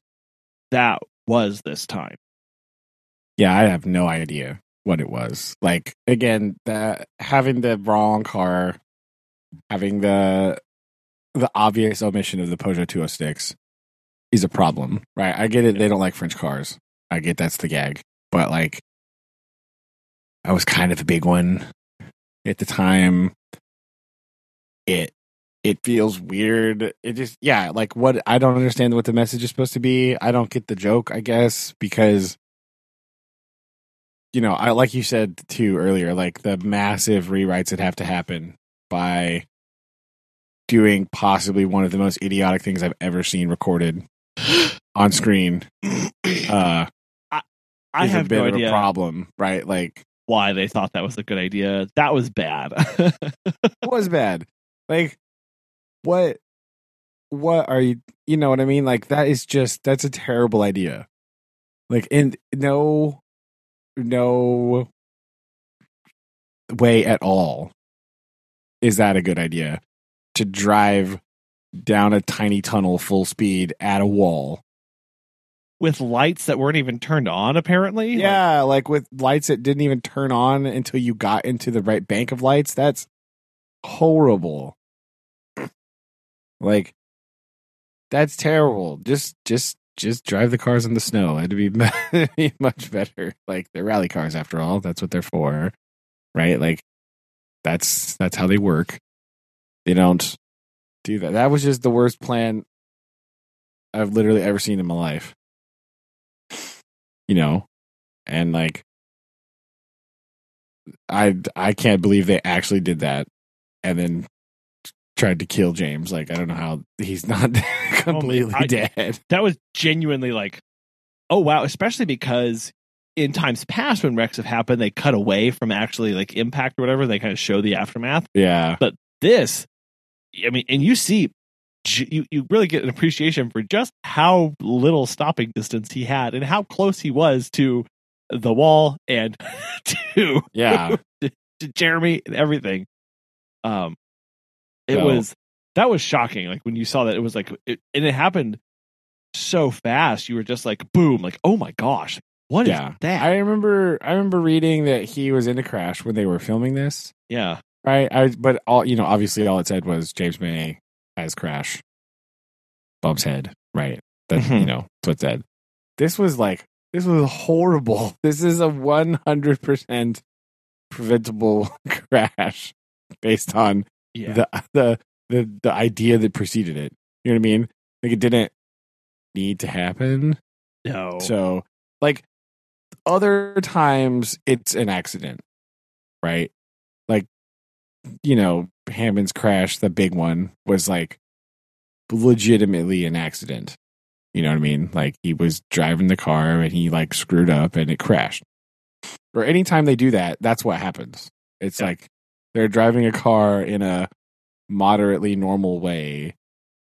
that was this time. Yeah i have no idea what it was like again the having the wrong car having the the obvious omission of the Peugeot 206 is a problem, right? I get it. They don't like French cars. I get that's the gag, but like, I was kind of a big one at the time. It it feels weird. It just yeah, like what I don't understand what the message is supposed to be. I don't get the joke, I guess, because you know, I like you said too earlier, like the massive rewrites that have to happen by doing possibly one of the most idiotic things I've ever seen recorded [gasps] on screen. Uh, i is have a bit no of idea a problem, right? Like, why they thought that was a good idea that was bad [laughs] it was bad. Like, what? What are you? You know what I mean? Like, that is just that's a terrible idea. Like, and no, no way at all is that a good idea to drive down a tiny tunnel full speed at a wall. with lights that weren't even turned on. Apparently, Like, Yeah, like with lights that didn't even turn on until you got into the right bank of lights. That's horrible. [clears throat] Like that's terrible. Just just just drive the cars in the snow. It'd [laughs] be, much better. Like they're rally cars after all. That's what they're for. Right? Like that's that's how they work. They don't do that. That was just the worst plan I've literally ever seen in my life. You know? And like I I can't believe they actually did that and then tried to kill James. Like I don't know how he's [laughs] not completely I- dead. that was genuinely like, oh wow, especially because in times past when wrecks have happened, they cut away from actually like impact or whatever. They kind of show the aftermath. Yeah. But this, I mean, and you see, you you really get an appreciation for just how little stopping distance he had and how close he was to the wall and [laughs] to Yeah. [laughs] to Jeremy and everything. Um, it was that was shocking. Like when you saw that, it was like, it, and it happened so fast. You were just like, boom, like, oh my gosh, what is Yeah. that? I remember I remember reading that he was in a crash when they were filming this. yeah, Right. I but all you know, obviously all it said was James May has crash. Bumps head. Right. That you Mhm. know, that's what it said. This was like this was horrible. [laughs] This is a one hundred percent preventable [laughs] crash based on yeah, the [laughs] the the the idea that preceded it. You know what I mean? Like it didn't need to happen. no, So, like other times, it's an accident, right? Like, you know, Hammond's crash, the big one, was like legitimately an accident. You know what I mean? Like he was driving the car and he like screwed up and it crashed. Or anytime they do that, that's what happens. It's Yeah. like they're driving a car in a moderately normal way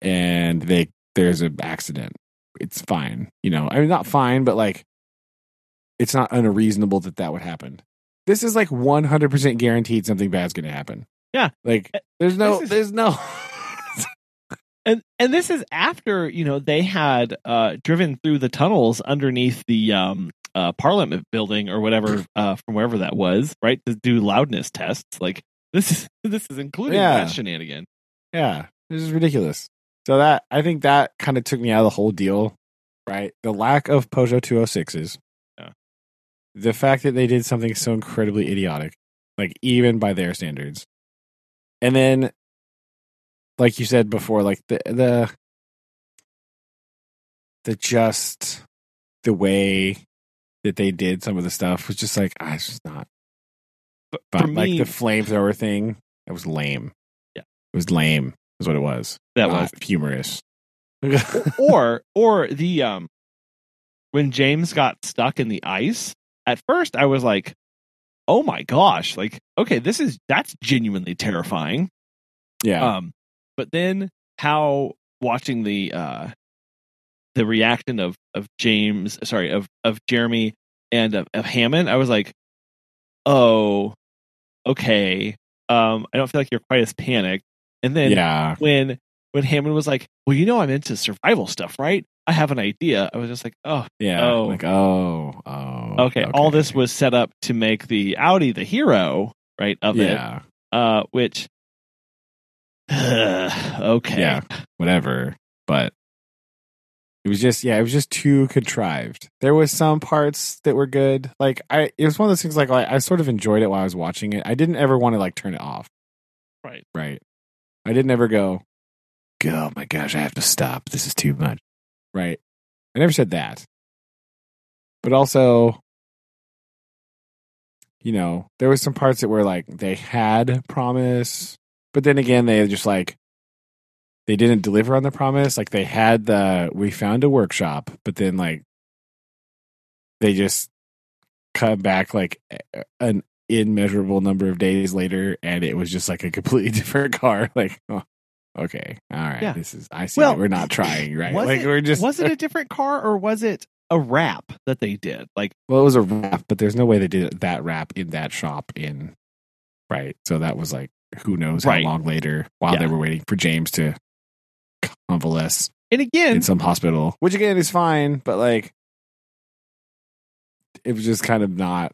and they there's an accident it's fine. You know, I mean, not fine, but like, it's not unreasonable that that would happen. This is like 100% guaranteed something bad's going to happen. Yeah. Like, there's no, is- there's no, [laughs] and and this is after you know they had uh driven through the tunnels underneath the um uh Parliament building or whatever [clears throat] uh from wherever that was, right, to do loudness tests. Like this is [laughs] this is including Yeah. that shenanigan. yeah, this is ridiculous. So that, I think that kind of took me out of the whole deal, right? The lack of Peugeot 206s. Yeah. The fact that they did something so incredibly idiotic, like even by their standards. And then, like you said before, like the, the, the just the way that they did some of the stuff was just like ah, it's just not. But like me, the flamethrower thing, that was lame. Yeah. it was lame. Is what it was. that Not was humorous. [laughs] or or the um when James got stuck in the ice, at first I was like, "Oh my gosh, like okay, this is that's genuinely terrifying." yeah, Um but then how watching the uh the reaction of of James, sorry, of of Jeremy and of, of Hammond, I was like, "Oh, okay. Um I don't feel like you're quite as panicked." And then yeah, when when Hammond was like, "Well, you know, I'm into survival stuff, right? I have an idea." I was just like, "Oh, yeah. Oh. Like oh, oh. okay." All this was set up to make the Audi the hero, right? Of yeah, it, uh, which, [sighs] okay, yeah, whatever. But it was just yeah, it was just too contrived. There was some parts that were good. Like I, it was one of those things. Like I, I sort of enjoyed it while I was watching it. I didn't ever want to like turn it off. Right. right. I didn't ever go. Oh my gosh, I have to stop. This is too much. Right. I never said that. But also, you know, there was some parts that were like they had promise, but then again, they just like they didn't deliver on the promise. Like they had the we found a workshop, but then like they just come back like an immeasurable number of days later, and it was just like a completely [laughs] different car. [laughs] Like, oh, okay, all right, Yeah. this is I see. Well, that we're not trying, right? Like it- we're just was it a [laughs] different car or was it a wrap that they did? Like, Well, it was a wrap, but there's no way they did that wrap in that shop in right? So that was like who knows Right. how long later while they were waiting for James to convalesce And again, in some hospital, which again is fine, but like it was just kind of not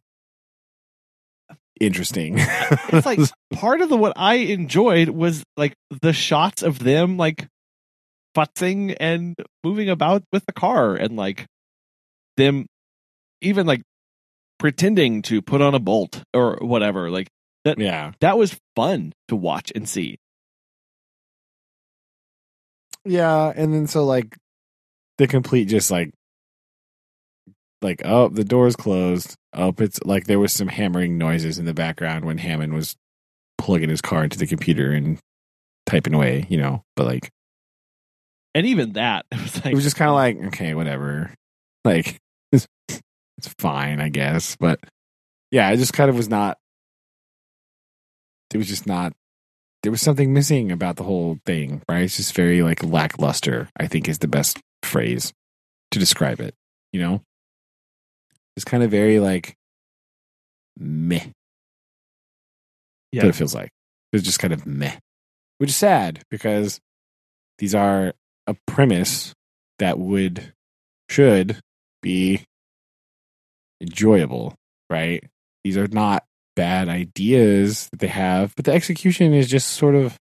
interesting. it's like [laughs] part of the what I enjoyed was like the shots of them like futzing and moving about with the car and like them even like pretending to put on a bolt or whatever. Like that yeah, that was fun to watch and see. Yeah, and then so like the complete just like like oh the door's closed. Oh, it's like there was some hammering noises in the background when Hammond was plugging his car into the computer and typing away, you know. But like And even that [laughs] it was like it was just kind of like okay, whatever. Like [laughs] it's, it's fine, I guess. But yeah, it just kind of was not. It was just not. There was something missing about the whole thing, right? It's just very like lackluster. I think is the best phrase to describe it. You know, it's kind of very like meh. Yeah. What it feels like. It's just kind of meh, which is sad because these are a premise that would should be enjoyable, right? These are not bad ideas that they have, but the execution is just sort of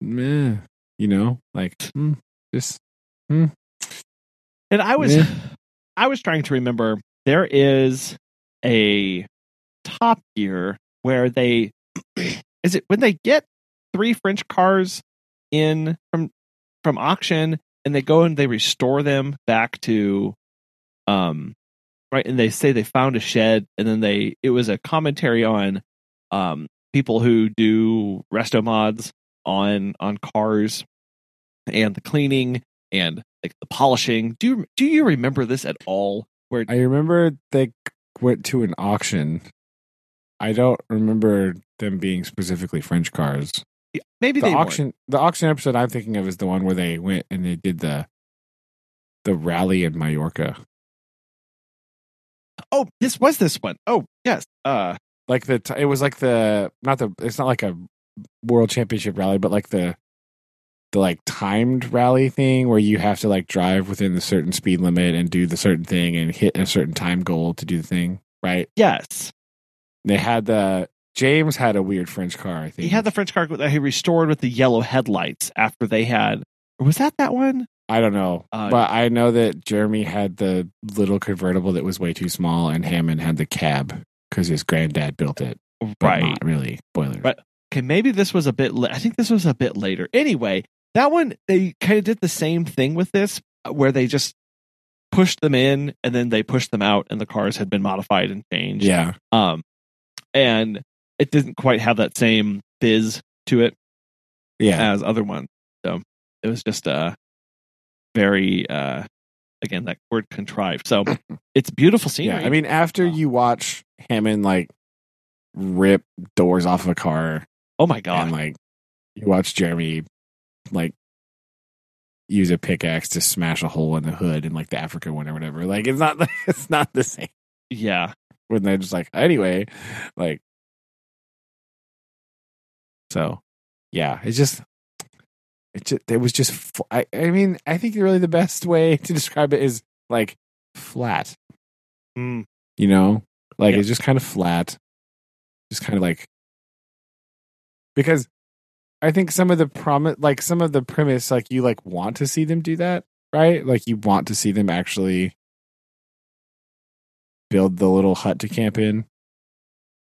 meh, you know, like mm, just And I was Yeah. [sighs] I was trying to remember there is a Top Gear where they [clears throat] is it when they get three French cars in from from auction and they go and they restore them back to um right and they say they found a shed and then they it was a commentary on um people who do resto mods on on cars and the cleaning and like the polishing. Do you do you remember this at all? Where I remember they went to an auction. I don't remember them being specifically French cars. maybe the they weren't. auction the auction episode I'm thinking of is the one where they went and they did the the rally in Mallorca. Oh, this was this one. Oh, yes. Uh, Like the it was like the not the it's not like a world championship rally, but like the the like timed rally thing where you have to like drive within the certain speed limit and do the certain thing and hit a certain time goal to do the thing, right? yes. They had the James had a weird French car, I think. He had the French car that he restored with the yellow headlights after they had. Was that that one? I don't know, Uh, but I know that Jeremy had the little convertible that was way too small, and Hammond had the cab because his granddad built it. But Right. not really. Spoilers. Right. Okay, maybe this was a bit. La- I think this was a bit later. Anyway, that one they kind of did the same thing with this, uh, where they just pushed them in and then they pushed them out, and the cars had been modified and changed. Yeah. Um, and it didn't quite have that same fizz to it Yeah. as other ones. So it was just uh very uh again that word contrived. So [laughs] it's beautiful scenery. Yeah. I mean, after you watch Hammond like rip doors off of a car oh my god. and like you watch Jeremy like use a pickaxe to smash a hole in the hood in like the Africa one or whatever. Like it's not [laughs] it's not the same. yeah. when they're just like anyway like so yeah it's just it just it was just I mean i think really the best way [laughs] to describe it is like flat. Mm, you know? Like Yeah. it's just kind of flat. Just kind of like because i think some of the promise like some of the premise like you like want to see them do that right? Like you want to see them actually build the little hut to camp in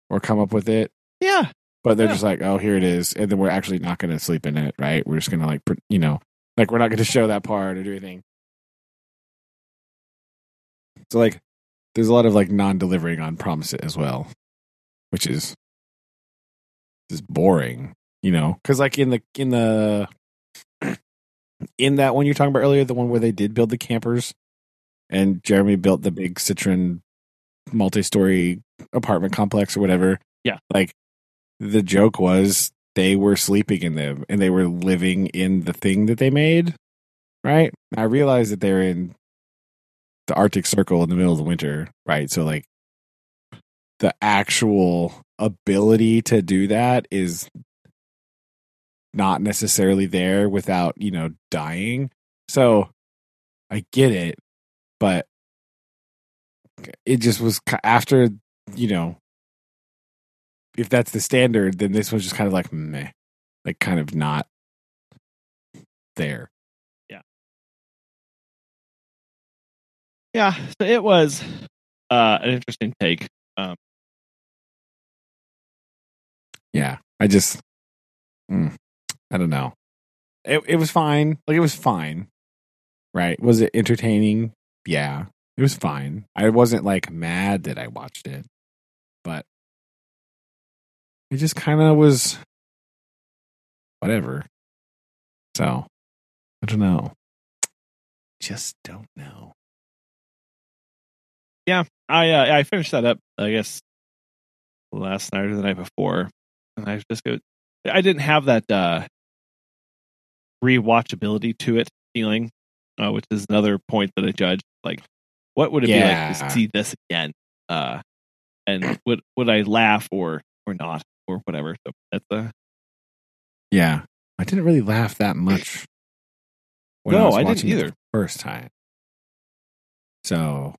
or come up with it. Yeah. But they're Yeah. just like oh here it is and then we're actually not going to sleep in it right we're just going to like you know like we're not going to show that part or do anything so like there's a lot of like non-delivering on promise as well which is just boring you know because like in the in the [clears throat] in that one you're talking about earlier the one where they did build the campers and jeremy built the big citroen multi-story apartment complex or whatever Yeah. like the joke was they were sleeping in them and they were living in the thing that they made right i realized that they're in the arctic circle in the middle of the winter right so like the actual ability to do that is not necessarily there without, you know, dying. So I get it, but it just was after, you know, if that's the standard, then this was just kind of like meh, like kind of not there. Yeah. Yeah, so it was uh, an interesting take. Um, Yeah, I just, mm, I don't know. It it was fine. Like it was fine, right? Was it entertaining? Yeah, it was fine. I wasn't like mad that I watched it, but it just kind of was whatever. So I don't know. Just don't know. Yeah, I uh, I finished that up. I guess last night or the night before, and I just go. I didn't have that uh, rewatchability to it feeling, uh, which is another point that I judge. Like, what would it be like to see this again? Uh, and would would I laugh or or not or whatever? So that's uh, Yeah, I didn't really laugh that much. No, was I didn't either. the First time. So,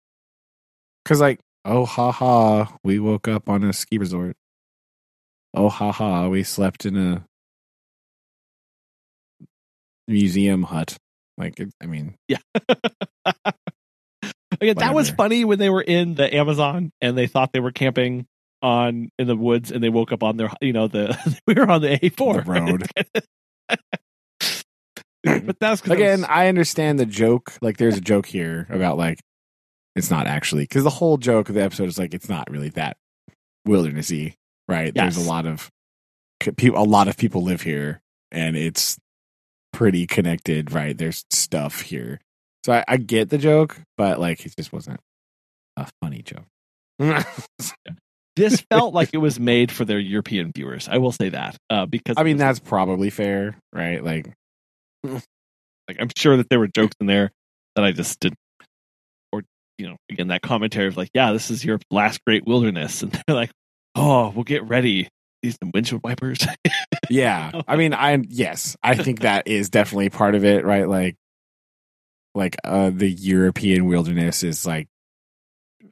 because like, oh ha ha, we woke up on a ski resort. Oh ha ha, we slept in a museum hut. Like, I mean, yeah. [laughs] Again, that was funny when they were in the Amazon and they thought they were camping on in the woods and they woke up on their you know the [laughs] we were on the A four The road. [laughs] but that's again, was- I understand the joke. Like, there's a joke here about like it's not actually because the whole joke of the episode is like it's not really that wildernessy, right? There's a lot of people. A lot of people live here, and it's pretty connected, right? There's stuff here, so I, I get the joke, but like it just wasn't a funny joke. [laughs] this felt like it was made for their European viewers. I will say that uh, because I mean, that's probably fair, right? Like, like I'm sure that there were jokes in there that I just didn't. Or you know, again that commentary of like, yeah, this is Europe's last great wilderness, and they're like, oh, we'll get ready. These some windshield wipers. [laughs] yeah i mean i yes i think [laughs] that is definitely part of it right like like uh the european wilderness is like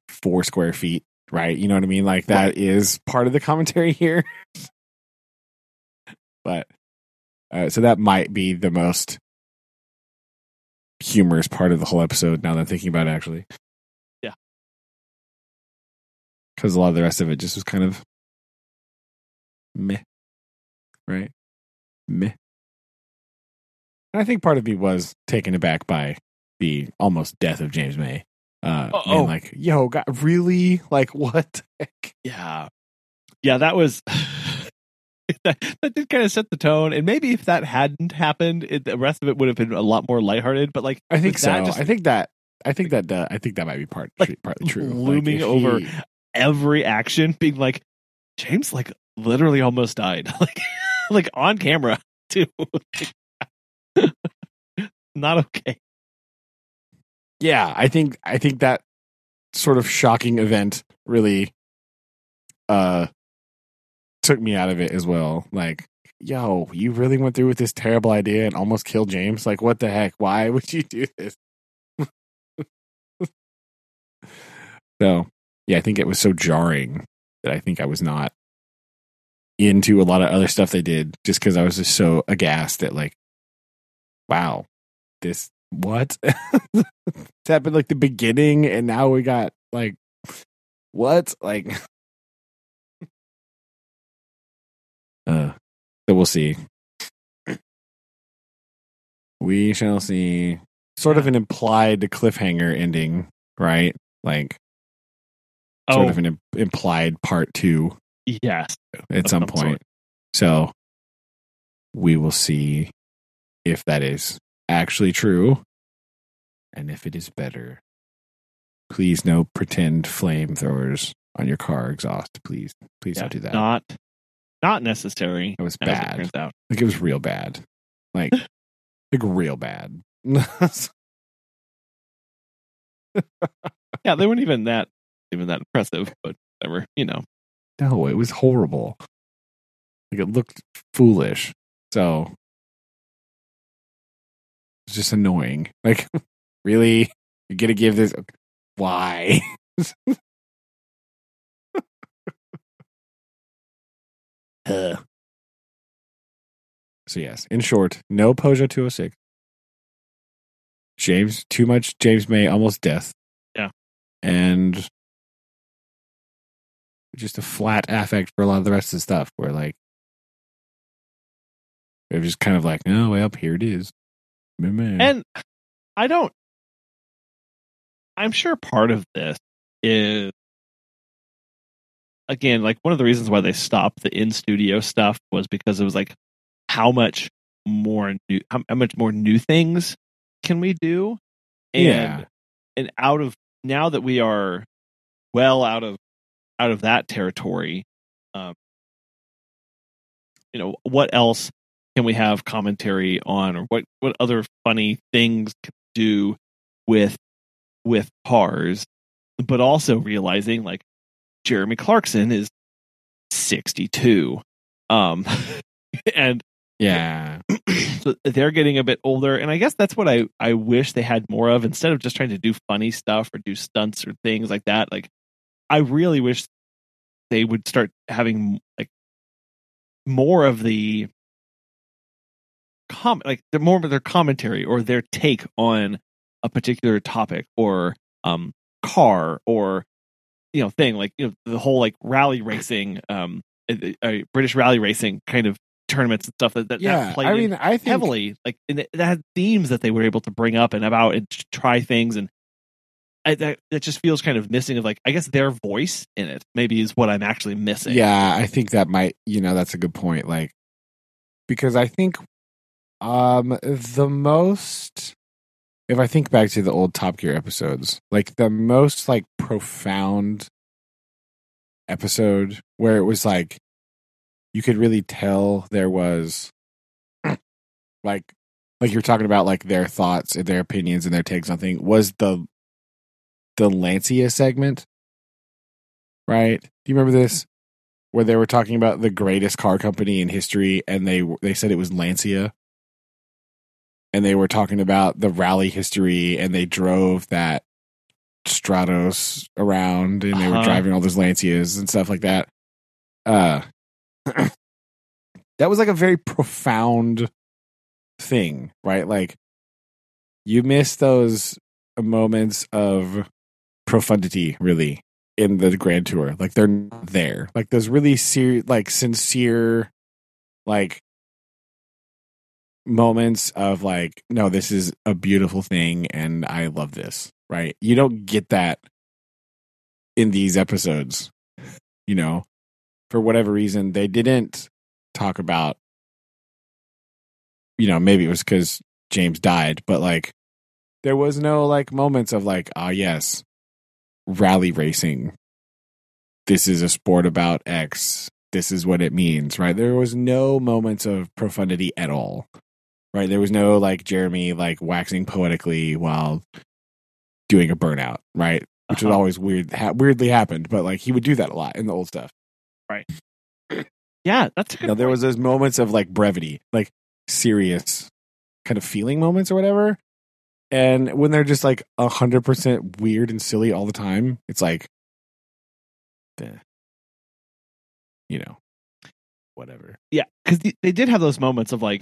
four square feet right you know what i mean like that is part of the commentary [laughs] here but uh, so that might be the most humorous part of the whole episode now that i'm thinking about it actually Yeah. because a lot of the rest of it just was kind of meh right meh. And I think part of me was taken aback by the almost death of James May. Uh, Oh, being oh. like, yo, God, really? Like, what? heck? Yeah. Yeah, that was [sighs] that, that did kind of set the tone. And maybe if that hadn't happened, it, the rest of it would have been a lot more lighthearted. But like I think so. that just I think that. I think that. Uh, I think that might be part Like, partly true. Looming if over- he- every action being like James like literally almost died. [laughs] Like like on camera [laughs] too. [laughs] Not okay. Yeah, I think. I think that sort of shocking event really uh took me out of it as well. Like, yo, you really went through with this terrible idea and almost killed James. Like, what the heck? Why [laughs] would you do this? [laughs] so, yeah, I think it was so jarring that I think I was not into a lot of other stuff they did just because I was just so aghast at like, wow, this what? [laughs] it's happened like the beginning and now we got like what? Like [laughs] uh so we'll see. We shall see. Sort of an implied cliffhanger ending, right? Like sort Oh of an im- implied part two yes. at some some point. sort. So we will see if that is actually true and if it is better. Please no pretend flamethrowers on your car exhaust. Please, please Yeah, don't do that. Not not necessary. it was as it bad. out. Like it was real bad. Like [laughs] like real bad. Yeah, they weren't even that even that impressive, but whatever, you know. No, it was horrible. Like it looked foolish. So it's just annoying. [laughs] Like, really? You're gonna give this why? [laughs] Uh, So yes, in short, no Peugeot 206. James, too much James May, almost death. Yeah. And just a flat affect for a lot of the rest of the stuff where like it was just kind of like, oh well, here it is. Meh, meh. And I don't. I'm sure part of this is, again, like one of the reasons why they stopped the in studio stuff was because it was like, how much more new, how, how much more new things can we do? And, Yeah. And out of now that we are well out of out of that territory, um, you know, what else can we have commentary on, or what what other funny things can do with with cars? But also realizing like Jeremy Clarkson is sixty two, um, [laughs] and yeah. [clears throat] so they're getting a bit older and i guess that's what i i wish they had more of instead of just trying to do funny stuff or do stunts or things like that like i really wish they would start having like more of the com like the more of their commentary or their take on a particular topic or um car or you know thing like you know the whole like rally racing um uh, british rally racing kind of tournaments and stuff that that, that played I mean, I think heavily like and that had themes that they were able to bring up and about and try things and I, that that just feels kind of missing of like I guess their voice in it maybe is what I'm actually missing. Yeah, I think that might, you know, that's a good point. Like, because I think, um, the most, if I think back to the old Top Gear episodes, like the most like profound episode where it was like, you could really tell there was, [clears throat] like, like you're talking about like their thoughts and their opinions and their takes on things was the the Lancia segment, right? Do you remember this? Where they were talking about the greatest car company in history, and they they said it was Lancia, and they were talking about the rally history, and they drove that Stratos around, and they were Uh-huh. driving all those Lancias and stuff like that. Uh, [clears throat] that was like a very profound thing, right? Like you miss those moments of profundity, really, in the Grand Tour. Like they're not there. Like those really ser- like sincere, like moments of like, no, this is a beautiful thing, and I love this. Right? You don't get that in these episodes. You know, for whatever reason, they didn't talk about. You know, maybe it was because James died, but like there was no like moments of like, ah, yes, rally racing. This is a sport about X. This is what it means, right? There was no moments of profundity at all, right? There was no like Jeremy like waxing poetically while doing a burnout, right? Which was Uh-huh. always weird, ha- weirdly happened, but like he would do that a lot in the old stuff. Right? Yeah, that's a good. Now there was those moments of like brevity, like serious kind of feeling moments or whatever. And when they're just like a hundred percent weird and silly all the time, it's like, eh, you know, whatever. yeah, because they did have those moments of like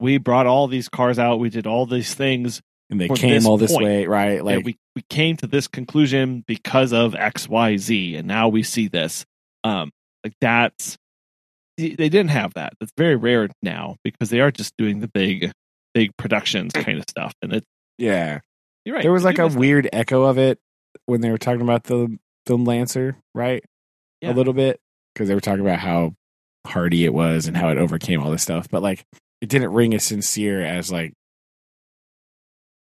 we brought all these cars out, we did all these things, And they came this all this point, way, right? like Like, we we came to this conclusion because of X Y Z, and now we see this. Um, like that's they didn't have that. That's very rare now because they are just doing the big big productions kind of stuff, and it's yeah, you're right. there was like a that. weird echo of it when they were talking about the the Lancer, right? Yeah. A little bit because they were talking about how hardy it was and how it overcame all this stuff, but like it didn't ring as sincere as like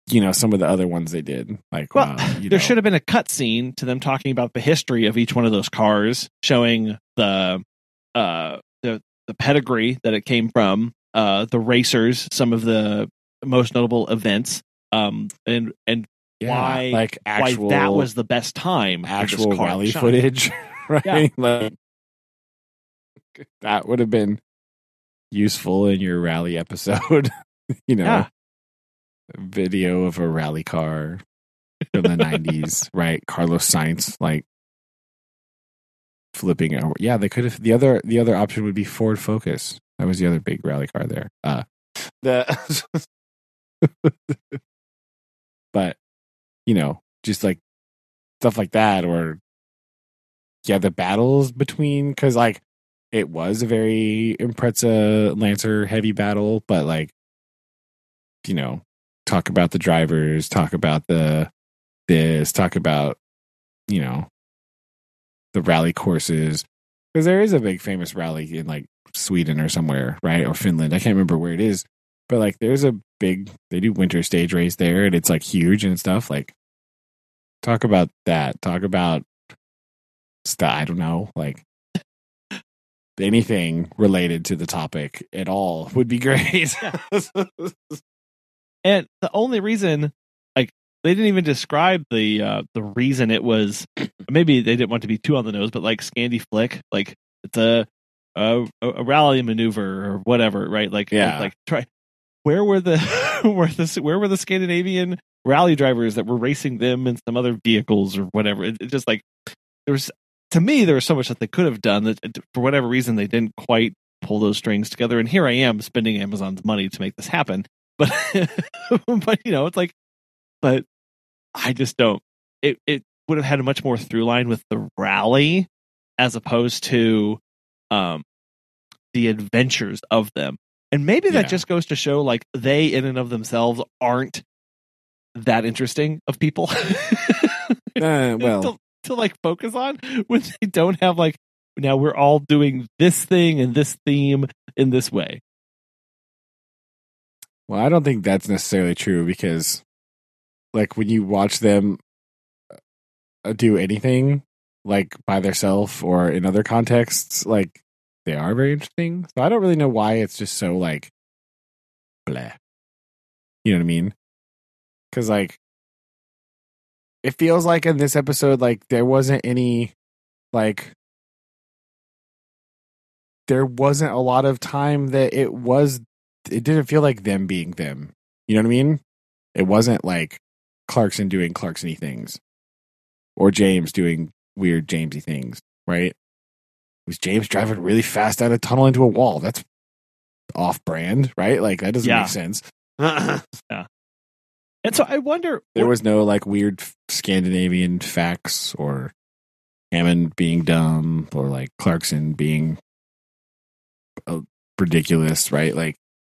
you know some of the other ones they did. Like, Well, you [laughs] there know. should have been a cut scene to them talking about the history of each one of those cars, showing the uh the the pedigree that it came from, uh the racers, some of the most notable events, um and and yeah, why- like actual why that was the best time actual rally footage. [laughs] right? Yeah. Like, that would have been useful in your rally episode. [laughs] you know, Yeah. video of a rally car from the 90s, [laughs] right? Carlos Sainz, like flipping over. Yeah, they could have. The other, the other option would be Ford Focus. That was the other big rally car there. Uh, [laughs] the, but you know, just like stuff like that, or yeah, the battles between because like it was a very Impreza Lancer heavy battle, but like you know, talk about the drivers, talk about the this, talk about you know the rally courses because there is a big famous rally in like Sweden or somewhere, right? Or Finland. I can't remember where it is, but like there's a big they do winter stage race there and it's like huge and stuff. Like talk about that. Talk about stuff. I don't know, like anything related to the topic at all would be great. And the only reason, like, they didn't even describe the uh, the reason it was. [clears throat] Maybe they didn't want to be too on the nose, but like Scandi flick, like it's a a, a rally maneuver or whatever, right? Like, Yeah. like try. Where were the [laughs] where the where were the Scandinavian rally drivers that were racing them in some other vehicles or whatever? It, it just like there was to me there was so much that they could have done that for whatever reason they didn't quite pull those strings together. And here I am spending Amazon's money to make this happen [laughs] but but you know it's like but i just don't it it would have had a much more through line with the rally as opposed to um the adventures of them and maybe that Yeah. just goes to show like they in and of themselves aren't that interesting of people [laughs] Uh, well, to, like focus on when they don't have like now we're all doing this thing and this theme in this way Well, I don't think that's necessarily true because, like, when you watch them uh, do anything, like by themselves or in other contexts, like they are very interesting. So I don't really know why it's just so like, blah. You know what I mean? Because like, it feels like in this episode, like there wasn't any, like, there wasn't a lot of time that it was it didn't feel like them being them. You know what I mean? It wasn't like Clarkson doing Clarksony things or James doing weird Jamesy things, right? It was James driving really fast out of a tunnel into a wall. That's off brand, right? Like that doesn't Yeah. make sense. [laughs] Yeah. And so i wonder There was no like weird Scandinavian facts or Hammond being dumb or like Clarkson being uh, ridiculous, right? Like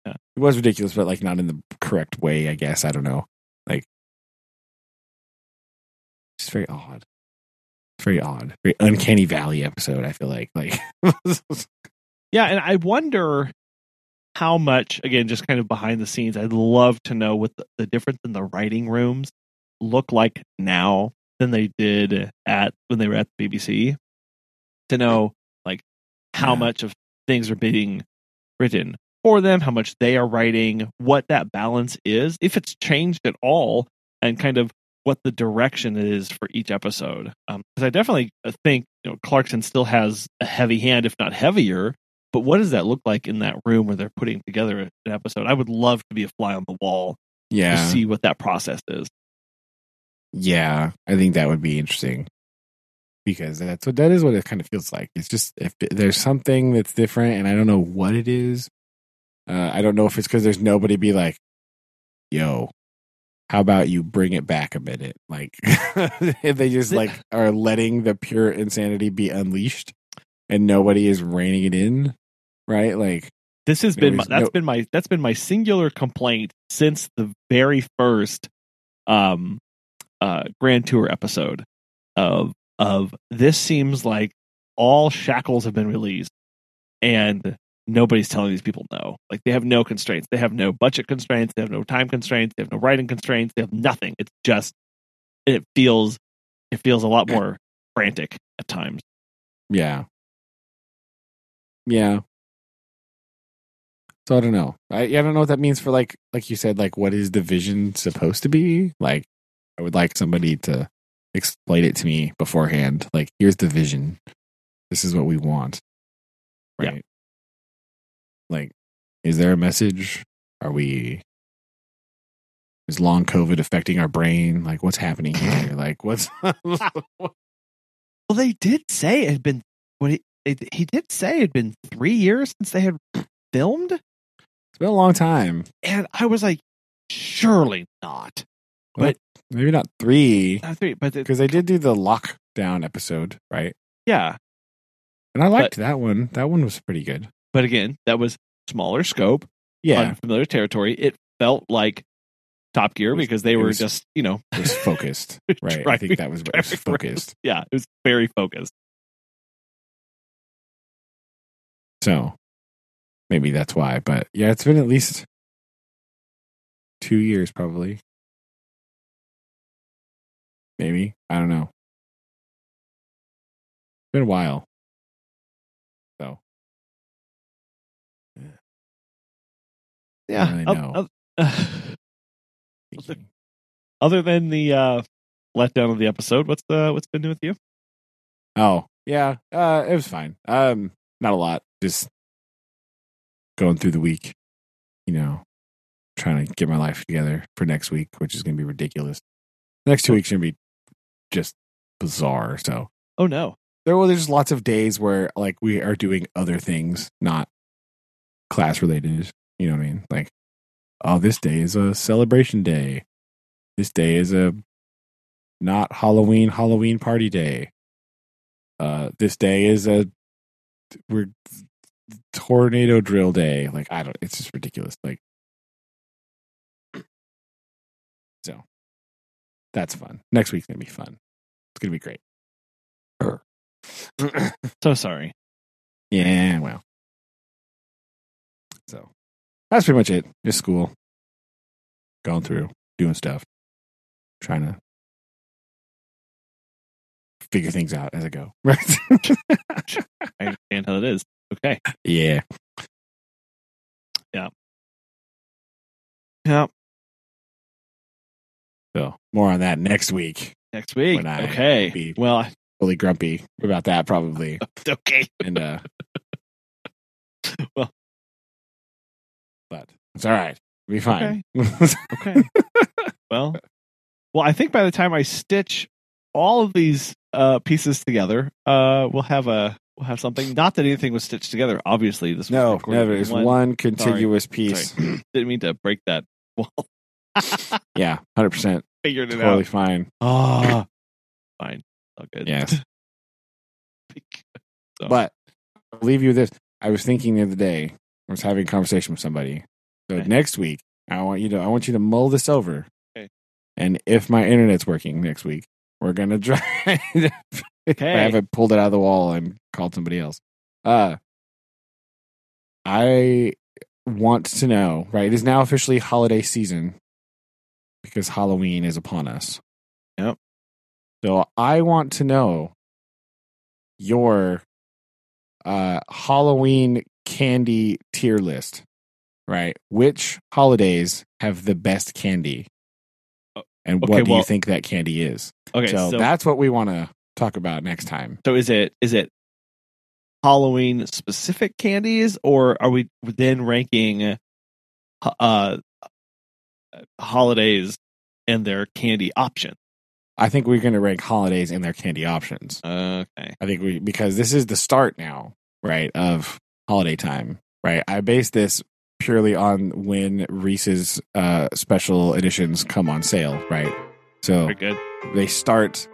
Yeah. it was ridiculous, but like not in the correct way, I guess. I don't know. Like it's very odd. It's Very odd. Very uncanny valley episode, I feel like. Like [laughs] Yeah, and I wonder how much, again, just kind of behind the scenes, I'd love to know what the, the difference in the writing rooms look like now than they did at when they were at the BBC. To know like how Yeah. much of things are being written for them, how much they are writing, what that balance is, if it's changed at all, and kind of what the direction is for each episode. Because I definitely uh, think you know Clarkson still has a heavy hand, if not heavier. But what does that look like in that room where they're putting together an episode? I would love to be a fly on the wall yeah. to see what that process is. Yeah. I think that would be interesting. Because that's what that is what it kind of feels like. It's just if there's something that's different and I don't know what it is. Uh, I don't know if it's because there's nobody be like, yo, how about you bring it back a minute? Like [laughs] if they just like are letting the pure insanity be unleashed and nobody is reining it in, right? Like This has been my, that's no- been my that's been my singular complaint since the very first um uh Grand Tour episode of of this seems like all shackles have been released and nobody's telling these people no. Like they have no constraints. They have no budget constraints, they have no time constraints, they have no writing constraints, they have nothing. It's just it feels it feels a lot more frantic at times. Yeah. Yeah. So I don't know. I I don't know what that means for like like you said like what is the vision supposed to be? Like I would like somebody to explain it to me beforehand. Like, here's the vision. This is what we want. Yeah. Right. Like, is there a message? Are we is long COVID affecting our brain? Like, what's happening here? [laughs] Like, what's [laughs] Well, they did say it had been what he it, he did say it had been three years since they had filmed, It's been a long time. and I was like, surely not. Maybe not three, Not three, but because they did do the lockdown episode, right? yeah. And I liked that one. That one was pretty good. But again, that was smaller scope, Yeah, unfamiliar territory. It felt like Top Gear was- because they were was- just you know was focused, [laughs] right? I think that was was focused. [laughs] Yeah, it was very focused. So maybe that's why. But yeah, it's been at least two years, probably. Maybe I don't know. It's been a while. So Yeah. I know. oth- [sighs] other than the uh, letdown of the episode, what's the what's been new with you? Oh yeah, uh, it was fine. Um, not a lot. Just going through the week. You know, trying to get my life together for next week, which is going to be ridiculous. next two weeks are going to be just bizarre. So Oh no. there, well, there's lots of days where like we are doing other things, not class related. You know what I mean? Like, oh, this day is a celebration day. This day is a not Halloween Halloween party day. Uh, this day is a we're tornado drill day. Like I don't. It's just ridiculous. Like, [clears throat] so that's fun. Next week's gonna be fun. It's gonna be great. [clears throat] So sorry. Yeah, well. So that's pretty much it. Just school. Going through, doing stuff, trying to figure things out as I go. Right. [laughs] I understand how it is. Okay. yeah. Yeah. Yeah. So more on that next week. Next week. Okay. Well, I- Fully grumpy about that probably. [laughs] okay. And uh [laughs] Well. But it's all right. It'll be fine. [laughs] Okay. Well, well, I think by the time I stitch all of these uh, pieces together, uh, we'll have a we'll have something. Not that anything was stitched together. Obviously, this was no, never. It's one, contiguous piece. Sorry. Didn't mean to break that wall. Yeah, hundred percent. Figured it Totally out. fine. Ah, [laughs] fine. All good. Yes. [laughs] So- But I'll leave you with this. I was thinking the other day, I was having a conversation with somebody. So Okay. next week, I want you to I want you to mull this over. Okay. And if my internet's working next week, we're gonna [laughs] try if I haven't pulled it out of the wall and called somebody else. Uh I want to know, right? It is now officially holiday season because Halloween is upon us. Yep. So I want to know your uh Halloween candy tier list. Right? Which holidays have the best candy? And okay, what do well- you think that candy is? okay. so, So, that's what we want to talk about next time. so is it is it Halloween specific candies, or are we then ranking uh holidays and their candy options. I think we're going to rank holidays and their candy options. Okay. I think we because this is the start now, right, of holiday time, right? I base this purely on when Reese's uh, special editions come on sale, right? So Very good. they start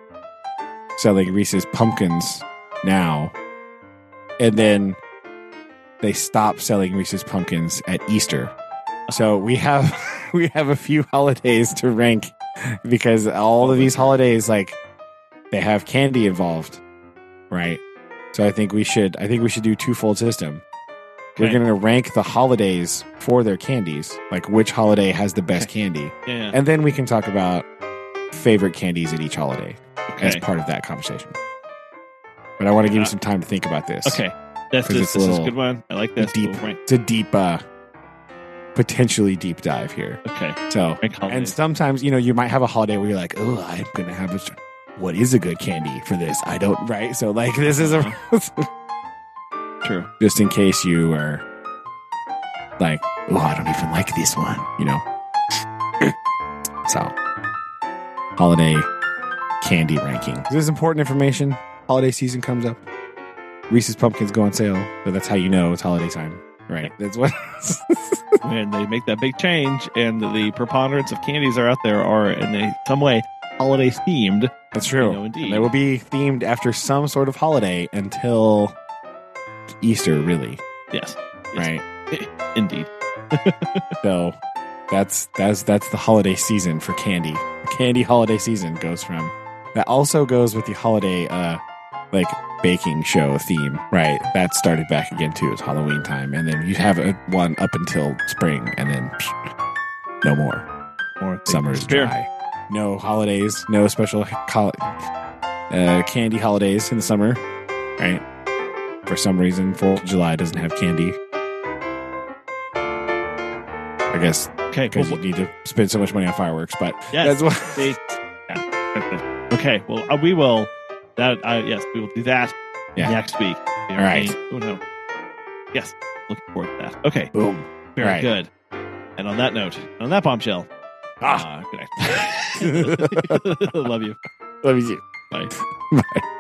selling Reese's pumpkins now, and then they stop selling Reese's pumpkins at Easter. So we have [laughs] we have a few holidays to rank because all of these holidays like they have candy involved, right? So I think we should I think we should do twofold system. We're Okay. going to rank the holidays for their candies, like which holiday has the best Okay. candy. Yeah. And then we can talk about favorite candies at each holiday as part of that conversation. But I want to give you Uh, some time to think about this. Okay. That's this, this is a good one. I like this. deep. We'll It's a deep, uh, potentially deep dive here. Okay. So, and sometimes, you know, you might have a holiday where you're like, oh, I'm going to have a what is a good candy for this? I don't right. So like this is a uh-huh. [laughs] True. just in case you are like, oh, I don't even like this one, you know. [sniffs] so, holiday candy ranking. This is important information. Holiday season comes up. Reese's pumpkins go on sale, so that's how you know it's holiday time, right? That's what. [laughs] and they make that big change, and the preponderance of candies are out there are in a, some way holiday themed. That's true. You know, indeed. And they will be themed after some sort of holiday until Easter, really, Yes, right? [laughs] indeed. [laughs] So that's that's that's the holiday season for candy. The candy holiday season goes from that also goes with the holiday uh like baking show theme, right? That started back again too. It's Halloween time, and then you have a one up until spring, and then psh, no more. Or they Summer is dry. No holidays, no special hol- uh, candy holidays in the summer, right? For some reason, Fourth of July doesn't have candy. I guess Okay, because well, you need to spend so much money on fireworks. But Yes. that's what. See? Yeah. Okay, well, uh, we will. That uh, yes, we will do that Yeah. next week. All right. Oh no. Yes, looking forward to that. Okay, Boom. very Right. good. And on that note, on that bombshell, Ah. uh, good night. [laughs] Love you. Love you. Bye. [laughs] Bye.